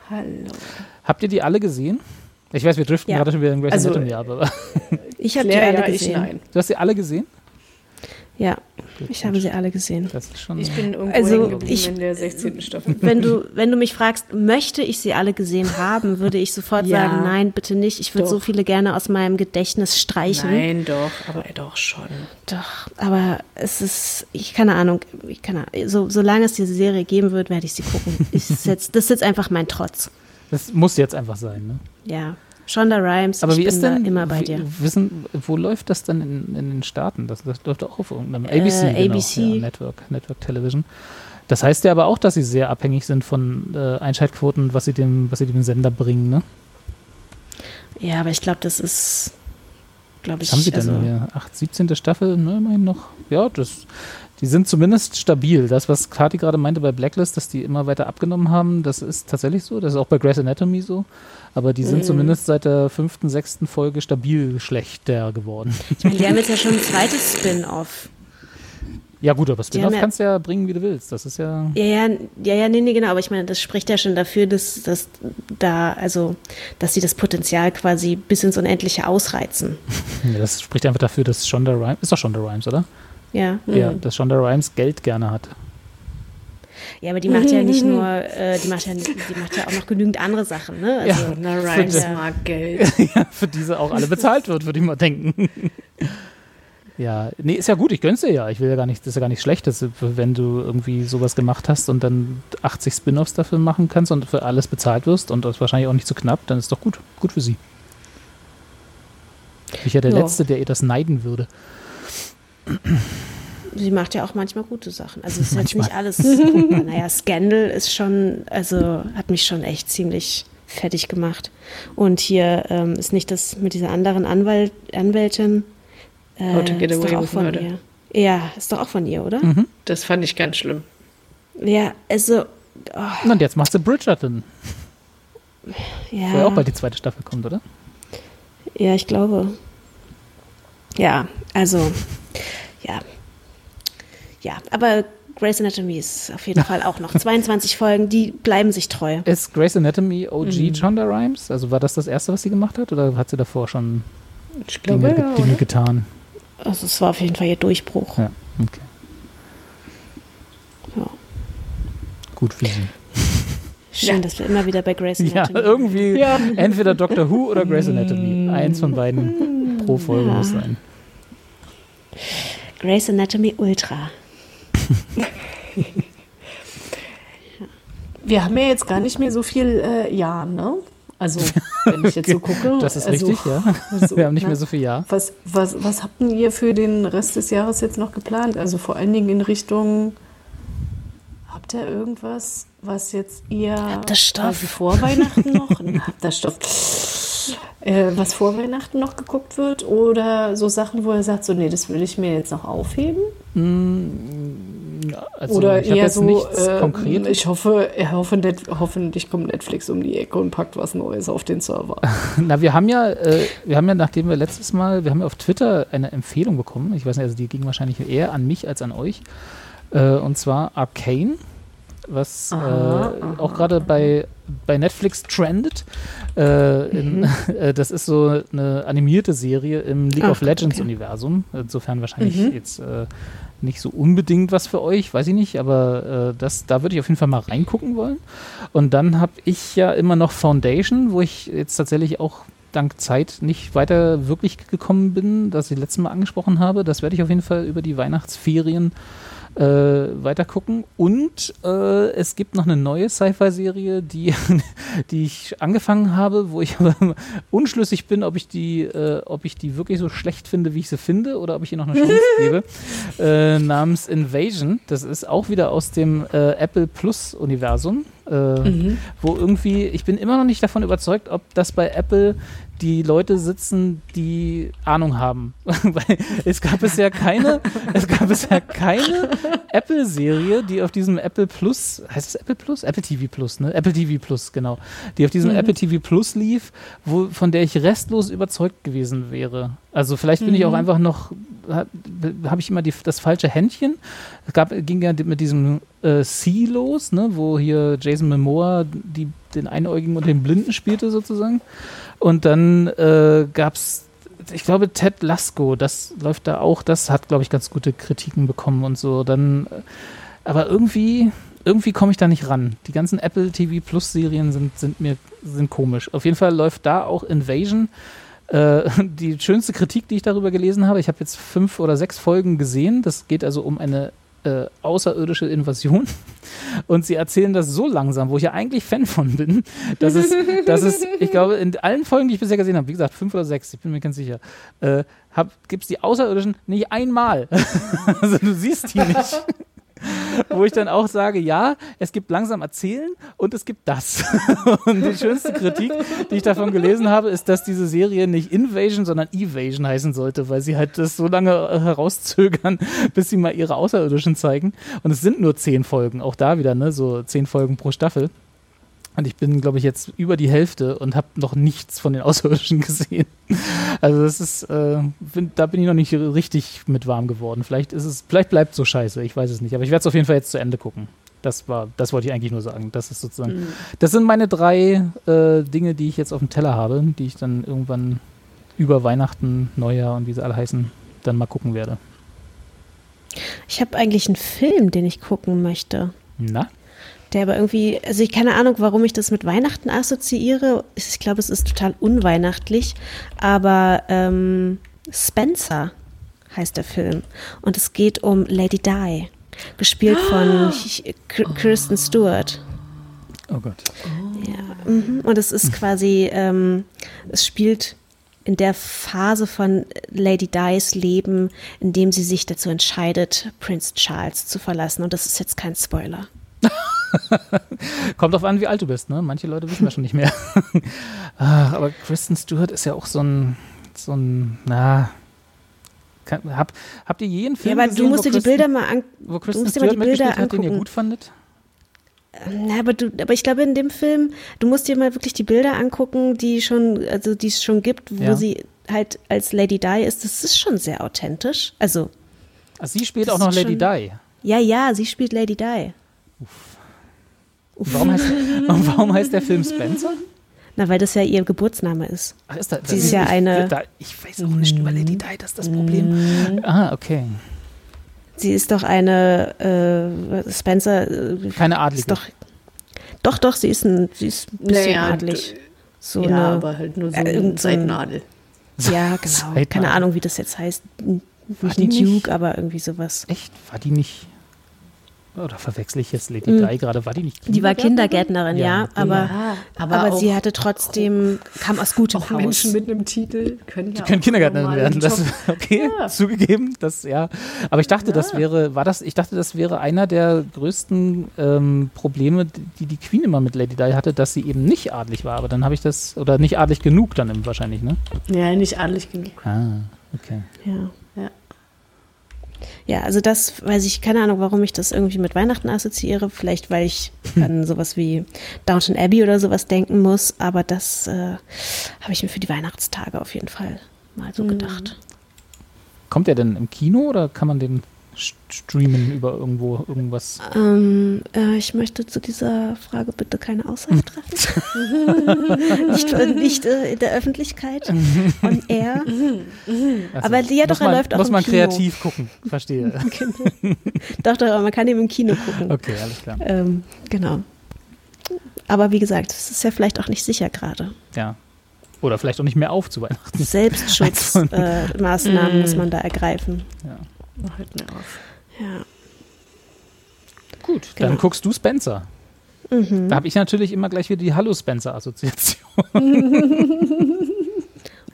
Hallo. Habt ihr die alle gesehen? Ich weiß, wir driften ja. gerade schon wieder in Grey's also, Anatomy ab, aber. Ich habe die alle ja, gesehen. Du hast sie alle gesehen? Ja, ich habe sie alle gesehen. Das ist schon ich bin irgendwo also ich, in der 16. Staffel. Wenn du, wenn du mich fragst, möchte ich sie alle gesehen haben, würde ich sofort ja, sagen, nein, bitte nicht. Ich würde so viele gerne aus meinem Gedächtnis streichen. Nein, doch, aber doch schon. Doch, aber es ist, ich keine Ahnung, ich keine Ahnung, so, solange es diese Serie geben wird, werde ich sie gucken. Ich, das, ist jetzt, das ist jetzt einfach mein Trotz. Das muss jetzt einfach sein, ne? Ja. Shonda Rhimes, aber wie ist denn, immer bei dir. Wissen, wo läuft das dann in, in den Staaten? Das, das läuft auch auf irgendeinem äh, ABC, genau, ABC. Ja, Network, Network Television. Das heißt ja aber auch, dass sie sehr abhängig sind von äh, Einschaltquoten, was sie dem, was sie dem Sender bringen, ne? Ja, aber ich glaube, das ist, glaube ich. Was haben sie denn also, hier? 8, 17. Staffel, ne, immerhin noch. Ja, das, die sind zumindest stabil. Das, was Kati gerade meinte bei Blacklist, dass die immer weiter abgenommen haben, das ist tatsächlich so. Das ist auch bei Grey's Anatomy so aber die sind mhm. zumindest seit der fünften, sechsten Folge stabil schlechter geworden. Ich meine, die haben jetzt ja schon ein zweites Spin-off. Ja gut, aber Spin-off ja, kannst du ja bringen, wie du willst. Das ist ja. Ja, ja, ja, ja, nee, nee, genau. Aber ich meine, das spricht ja schon dafür, dass, dass da, also, dass sie das Potenzial quasi bis ins Unendliche ausreizen. Ja, das spricht einfach dafür, dass Shonda Rhimes, ist doch Shonda Rhimes, oder? Ja. Ja, mhm. dass Shonda Rhimes Geld gerne hat. Ja, aber die macht ja nicht nur, äh, die, macht ja, die macht ja auch noch genügend andere Sachen. Ne? Also, ja, na, Rhymes ja. mag Geld. ja, für diese auch alle bezahlt wird, würde ich mal denken. Ja, nee, ist ja gut, ich gönn's dir ja. Ich will ja gar nicht, das ist ja gar nicht schlecht, dass, wenn du irgendwie sowas gemacht hast und dann 80 Spin-offs dafür machen kannst und für alles bezahlt wirst und das wahrscheinlich auch nicht zu so knapp, dann ist doch gut. Gut für sie. Ich ja der ja. Letzte, der ihr das neiden würde sie macht ja auch manchmal gute Sachen. Also es ist jetzt nicht alles. naja, Scandal ist schon, also hat mich schon echt ziemlich fertig gemacht. Und hier ähm, ist nicht das mit dieser anderen Anwalt, Anwältin. Äh, How to get away with von murder. ihr. Ja, ist doch auch von ihr, oder? Mhm. Das fand ich ganz schlimm. Ja, also. Oh. Und jetzt macht sie Bridgerton. Ja. Wo ja auch bald die zweite Staffel kommt, oder? Ja, ich glaube. Ja, also, ja, ja, aber Grey's Anatomy ist auf jeden Fall auch noch 22 Folgen, die bleiben sich treu. Ist Grey's Anatomy OG mhm. Shonda Rhimes? Also war das das erste, was sie gemacht hat oder hat sie davor schon ich glaube, Dinge, ja, Dinge getan? Also es war auf jeden Fall ihr Durchbruch. Ja, okay. Ja. Gut für sie. Schön, ja. dass wir immer wieder bei Grey's Anatomy Ja, irgendwie ja. entweder Doctor Who oder Grey's Anatomy. Eins von beiden pro Folge muss sein. Grace Anatomy Ultra. Wir haben ja jetzt gar nicht mehr so viel äh, Jahr, ne? Also, wenn ich jetzt so gucke. Das ist also, richtig, ja. Also, Wir haben nicht na, mehr so viel Jahr. Was, was, was habt ihr für den Rest des Jahres jetzt noch geplant? Also vor allen Dingen in Richtung, habt ihr irgendwas, was jetzt ihr habt das Stoff. vor Weihnachten noch? habt das Stoff. Äh, was vor Weihnachten noch geguckt wird? Oder so Sachen, wo er sagt, so, nee, das will ich mir jetzt noch aufheben? Mm, also, Oder eher so, äh, ich hoffe, hoffe net, hoffentlich kommt Netflix um die Ecke und packt was Neues auf den Server. Na, wir haben ja, äh, wir haben ja, nachdem wir letztes Mal, wir haben ja auf Twitter eine Empfehlung bekommen. Ich weiß nicht, also die ging wahrscheinlich eher an mich als an euch. Äh, und zwar Arcane was aha, äh, auch gerade bei, bei Netflix trendet. Äh, in, mhm. äh, das ist so eine animierte Serie im League Ach, of Legends-Universum. Okay. Insofern wahrscheinlich mhm. jetzt äh, nicht so unbedingt was für euch, weiß ich nicht, aber äh, das, da würde ich auf jeden Fall mal reingucken wollen. Und dann habe ich ja immer noch Foundation, wo ich jetzt tatsächlich auch dank Zeit nicht weiter wirklich gekommen bin, das ich letztes Mal angesprochen habe. Das werde ich auf jeden Fall über die Weihnachtsferien äh, weiter gucken. Und äh, es gibt noch eine neue Sci-Fi-Serie, die, die ich angefangen habe, wo ich aber unschlüssig bin, ob ich die, äh, ob ich die wirklich so schlecht finde, wie ich sie finde, oder ob ich ihr noch eine Chance gebe. Äh, namens Invasion. Das ist auch wieder aus dem äh, Apple Plus-Universum. Äh, mhm. Wo irgendwie, ich bin immer noch nicht davon überzeugt, ob das bei Apple die Leute sitzen, die Ahnung haben. Weil es gab bisher keine, es gab bisher keine Apple-Serie, die auf diesem Apple Plus, heißt es Apple Plus? Apple TV Plus, ne? Apple TV Plus, genau. Die auf diesem mhm. Apple TV Plus lief, wo, von der ich restlos überzeugt gewesen wäre. Also vielleicht bin mhm. ich auch mhm. einfach noch, habe ich immer die, das falsche Händchen. Es gab, ging ja mit diesem äh, C los, ne, wo hier Jason Momoa die, den Einäugigen und den Blinden spielte sozusagen. Und dann äh, gab es, ich glaube, Ted Lasko, das läuft da auch, das hat, glaube ich, ganz gute Kritiken bekommen und so. Dann, äh, aber irgendwie, irgendwie komme ich da nicht ran. Die ganzen Apple TV Plus Serien sind, sind mir sind komisch. Auf jeden Fall läuft da auch Invasion. Äh, die schönste Kritik, die ich darüber gelesen habe, ich habe jetzt fünf oder sechs Folgen gesehen. Das geht also um eine äh, außerirdische Invasion. Und sie erzählen das so langsam, wo ich ja eigentlich Fan von bin, dass es, dass es ich glaube, in allen Folgen, die ich bisher gesehen habe, wie gesagt, fünf oder sechs, ich bin mir ganz sicher, äh, gibt es die Außerirdischen nicht einmal. also du siehst die nicht. wo ich dann auch sage, ja, es gibt langsam Erzählen und es gibt das. und die schönste Kritik, die ich davon gelesen habe, ist, dass diese Serie nicht Invasion, sondern Evasion heißen sollte, weil sie halt das so lange äh, herauszögern, bis sie mal ihre Außerirdischen zeigen. Und es sind nur zehn Folgen, auch da wieder, ne, so zehn Folgen pro Staffel. Und ich bin, glaube ich, jetzt über die Hälfte und habe noch nichts von den Außerirdischen gesehen. Also das ist, äh, bin, da bin ich noch nicht richtig mit warm geworden. Vielleicht ist es, vielleicht bleibt so scheiße, ich weiß es nicht. Aber ich werde es auf jeden Fall jetzt zu Ende gucken. Das war, das wollte ich eigentlich nur sagen. Das ist sozusagen, mhm. das sind meine drei äh, Dinge, die ich jetzt auf dem Teller habe, die ich dann irgendwann über Weihnachten, Neujahr und wie sie alle heißen, dann mal gucken werde. Ich habe eigentlich einen Film, den ich gucken möchte. Na? Der aber irgendwie, also ich keine Ahnung, warum ich das mit Weihnachten assoziiere. Ich glaube, es ist total unweihnachtlich, aber ähm, Spencer heißt der Film und es geht um Lady Di, gespielt von oh. Kristen Stewart. Oh Gott. Ja, mhm. und es ist quasi, ähm, es spielt in der Phase von Lady Di's Leben, in dem sie sich dazu entscheidet, Prince Charles zu verlassen. Und das ist jetzt kein Spoiler. Kommt auf an, wie alt du bist, ne? Manche Leute wissen das schon nicht mehr. Ah, aber Kristen Stewart ist ja auch so ein, so ein, na, kann, hab, habt ihr je einen Film ja, aber gesehen, du musst dir die Bilder mal an, wo Kristen du Stewart mitgespielt hat, den ihr gut fandet? Na, aber, du, aber ich glaube, in dem Film, du musst dir mal wirklich die Bilder angucken, die schon, also die es schon gibt, wo ja. sie halt als Lady Di ist. Das ist schon sehr authentisch. Also. also sie spielt auch noch Lady schon, Di. Ja, ja, sie spielt Lady Di. Uff. Warum heißt, warum heißt der Film Spencer? Na, weil das ja ihr Geburtsname ist. Ach, ist das? Sie ist ja eine. Da, ich weiß auch nicht über Lady Di, das ist das Problem. Mm. Ah, okay. Sie ist doch eine äh, Spencer. Äh, Keine Adlige. Doch, doch, doch, sie ist ein, sie ist ein bisschen naja, adlig. So ja, eine, aber halt nur so äh, eine Seitnadel. Ja, genau. Seitnadel. Keine Ahnung, wie das jetzt heißt. nicht ein Duke, aber irgendwie sowas. Echt? War die nicht oder verwechsel ich jetzt Lady mhm. Di gerade? War die nicht Die war Kindergärtnerin, ja, ja aber, ja, aber, aber sie hatte trotzdem, kam aus gutem auch Haus. Menschen mit einem Titel können ja die können Kindergärtnerin werden. Das, okay, ja. zugegeben, das ja. Aber ich dachte, das wäre, war das, ich dachte, das wäre einer der größten ähm, Probleme, die die Queen immer mit Lady Di hatte, dass sie eben nicht adlig war. Aber dann habe ich das, oder nicht adlig genug dann wahrscheinlich, ne? Ja, nicht adlig genug. Ah, okay. Ja. Ja, also das weiß ich, keine Ahnung, warum ich das irgendwie mit Weihnachten assoziiere. Vielleicht, weil ich hm. an sowas wie Downton Abbey oder sowas denken muss. Aber das äh, habe ich mir für die Weihnachtstage auf jeden Fall mal so mhm. gedacht. Kommt er denn im Kino oder kann man den streamen über irgendwo irgendwas? Ähm, äh, ich möchte zu dieser Frage bitte keine Aussage treffen. nicht nicht äh, in der Öffentlichkeit, on air. Also, aber ja, doch, man, er läuft auch Muss im man Kino. kreativ gucken, verstehe. Genau. doch, doch, man kann ihn im Kino gucken. Okay, alles klar. Ähm, genau. Aber wie gesagt, es ist ja vielleicht auch nicht sicher gerade. Ja. Oder vielleicht auch nicht mehr auf zu Weihnachten. Selbstschutzmaßnahmen äh, muss man da ergreifen. Ja. Hört mir auf. Ja. Gut, genau. dann guckst du Spencer. Mhm. Da habe ich natürlich immer gleich wieder die Hallo Spencer-Assoziation.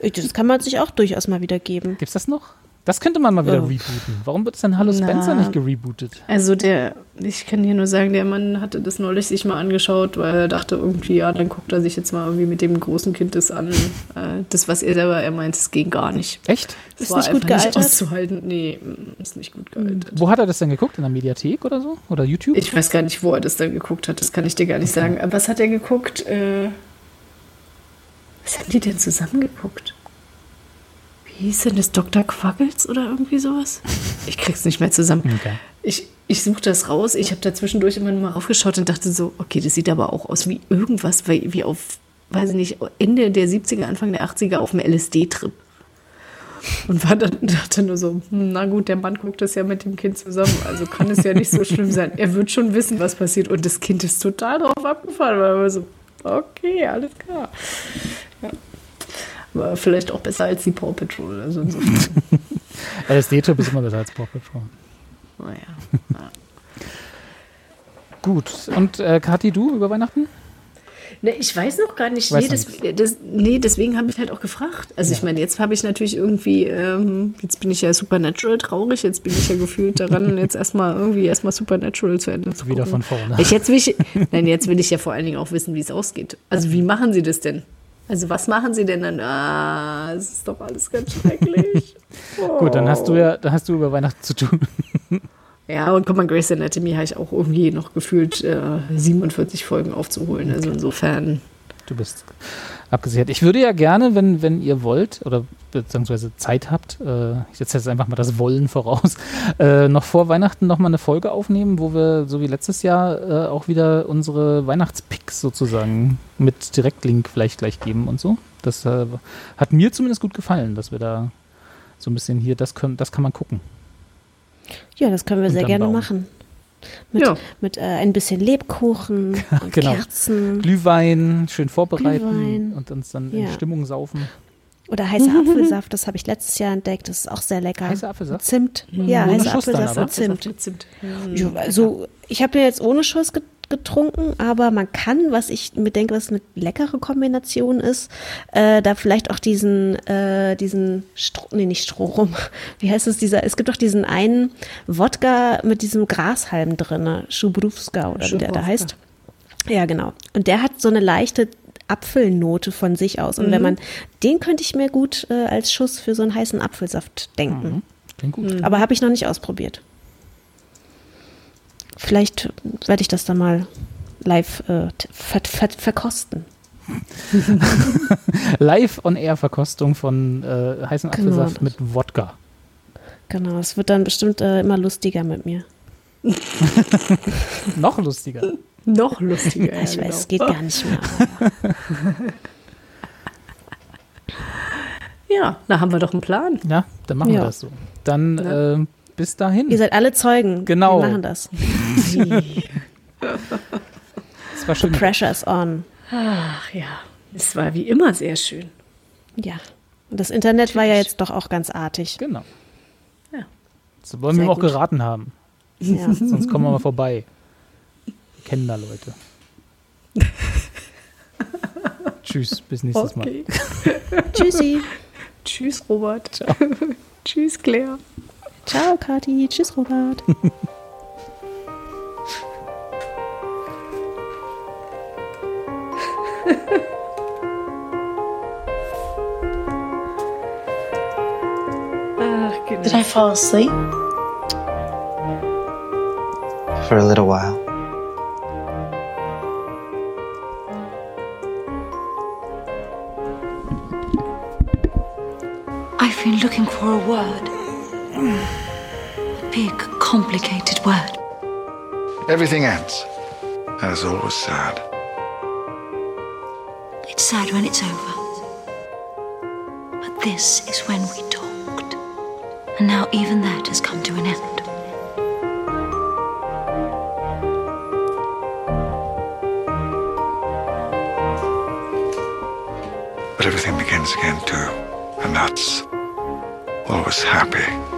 das kann man sich auch durchaus mal wieder geben. Gibt es das noch? Das könnte man mal wieder oh. rebooten. Warum wird es denn Hallo Spencer Na, nicht gerebootet? Also der, ich kann hier nur sagen, der Mann hatte das neulich sich mal angeschaut, weil er dachte irgendwie, ja, dann guckt er sich jetzt mal irgendwie mit dem großen Kind das an. Äh, das, was er selber, er meint, es ging gar nicht. Echt? Das ist war nicht gut gealtert? Nicht auszuhalten. Nee, mm, ist nicht gut gealtert. Wo hat er das denn geguckt? In der Mediathek oder so? Oder YouTube? Ich weiß gar nicht, wo er das dann geguckt hat. Das kann ich dir gar nicht sagen. Was hat er geguckt? Äh, was haben die denn zusammen geguckt? Wie hieß denn das, Dr. Quaggels oder irgendwie sowas? Ich krieg's nicht mehr zusammen. Okay. Ich, ich suche das raus. Ich habe da zwischendurch immer mal aufgeschaut und dachte so, okay, das sieht aber auch aus wie irgendwas, wie auf, weiß ich nicht, Ende der 70er, Anfang der 80er auf dem LSD-Trip. Und war dann, dachte nur so, hm, na gut, der Mann guckt das ja mit dem Kind zusammen, also kann es ja nicht so schlimm sein. Er wird schon wissen, was passiert. Und das Kind ist total drauf abgefahren, weil er so, okay, alles klar. Ja. War vielleicht auch besser als die Paw Patrol. Also LSD-Trip ist immer besser als Paw Patrol. Naja. Ja. Gut. Und äh, Kathi, du über Weihnachten? Ne, ich weiß noch gar nicht. Nee, das, das, nee, deswegen habe ich halt auch gefragt. Also ja. ich meine, jetzt habe ich natürlich irgendwie, ähm, jetzt bin ich ja Supernatural traurig, jetzt bin ich ja gefühlt daran, jetzt erstmal irgendwie erstmal Supernatural zu Ende zu Wieder von vorne. Ich, jetzt will ich, nein, jetzt will ich ja vor allen Dingen auch wissen, wie es ausgeht. Also wie machen sie das denn? Also was machen Sie denn dann? Ah, es ist doch alles ganz schrecklich. Oh. Gut, dann hast du ja, dann hast du über Weihnachten zu tun. ja, und guck mal, Grace Anatomy habe ich auch irgendwie noch gefühlt äh, 47 Folgen aufzuholen. Also insofern. Du bist abgesichert. Ich würde ja gerne, wenn, wenn ihr wollt oder beziehungsweise Zeit habt, äh, ich setze jetzt einfach mal das Wollen voraus, äh, noch vor Weihnachten noch mal eine Folge aufnehmen, wo wir so wie letztes Jahr äh, auch wieder unsere Weihnachtspicks sozusagen mit Direktlink vielleicht gleich geben und so. Das äh, hat mir zumindest gut gefallen, dass wir da so ein bisschen hier, das, können, das kann man gucken. Ja, das können wir und sehr gerne bauen. machen. Mit, ja. mit äh, ein bisschen Lebkuchen genau. Kerzen. Glühwein, schön vorbereiten Glühwein. und uns dann ja. in Stimmung saufen. Oder heißer Apfelsaft, das habe ich letztes Jahr entdeckt. Das ist auch sehr lecker. Heißer Apfelsaft? Zimt. Mhm. Ja, heißer Apfelsaft und Zimt. Zimt. Mhm. Also, ich habe ja jetzt ohne Schuss getrunken, aber man kann, was ich mir denke, was eine leckere Kombination ist, äh, da vielleicht auch diesen, äh, diesen, Stro nee, nicht Strohrum, wie heißt es, dieser, es gibt doch diesen einen Wodka mit diesem Grashalm drin, Schubrowska oder wie der da heißt. Ja, genau. Und der hat so eine leichte Apfelnote von sich aus. Und mhm. wenn man, den könnte ich mir gut äh, als Schuss für so einen heißen Apfelsaft denken. Mhm. Klingt gut. Mhm. Aber habe ich noch nicht ausprobiert. Vielleicht werde ich das dann mal live äh, ver ver verkosten. Live-on-Air-Verkostung von äh, heißen genau. Apfelsaft mit Wodka. Genau, es wird dann bestimmt äh, immer lustiger mit mir. Noch lustiger. Noch lustiger. Ja, ich genau. weiß, es geht gar nicht mehr. ja, da haben wir doch einen Plan. Ja, dann machen ja. wir das so. Dann ja. äh, bis dahin. Ihr seid alle Zeugen. Genau. Wir machen das. das war schön. The pressure is on. Ach ja, es war wie immer sehr schön. Ja. Und das Internet Natürlich. war ja jetzt doch auch ganz artig. Genau. Das wollen Sehr wir ihm auch gut. geraten haben. Ja. Sonst kommen wir mal vorbei. Kennen da Leute. Tschüss, bis nächstes okay. Mal. Tschüssi. Tschüss, Robert. Ciao. Tschüss, Claire. Ciao, Kati. Tschüss, Robert. Did I fall asleep? For a little while. Been looking for a word. A big, complicated word. Everything ends. And it's always sad. It's sad when it's over. But this is when we talked. And now even that has come to an end. But everything begins again, too. And that's always happy.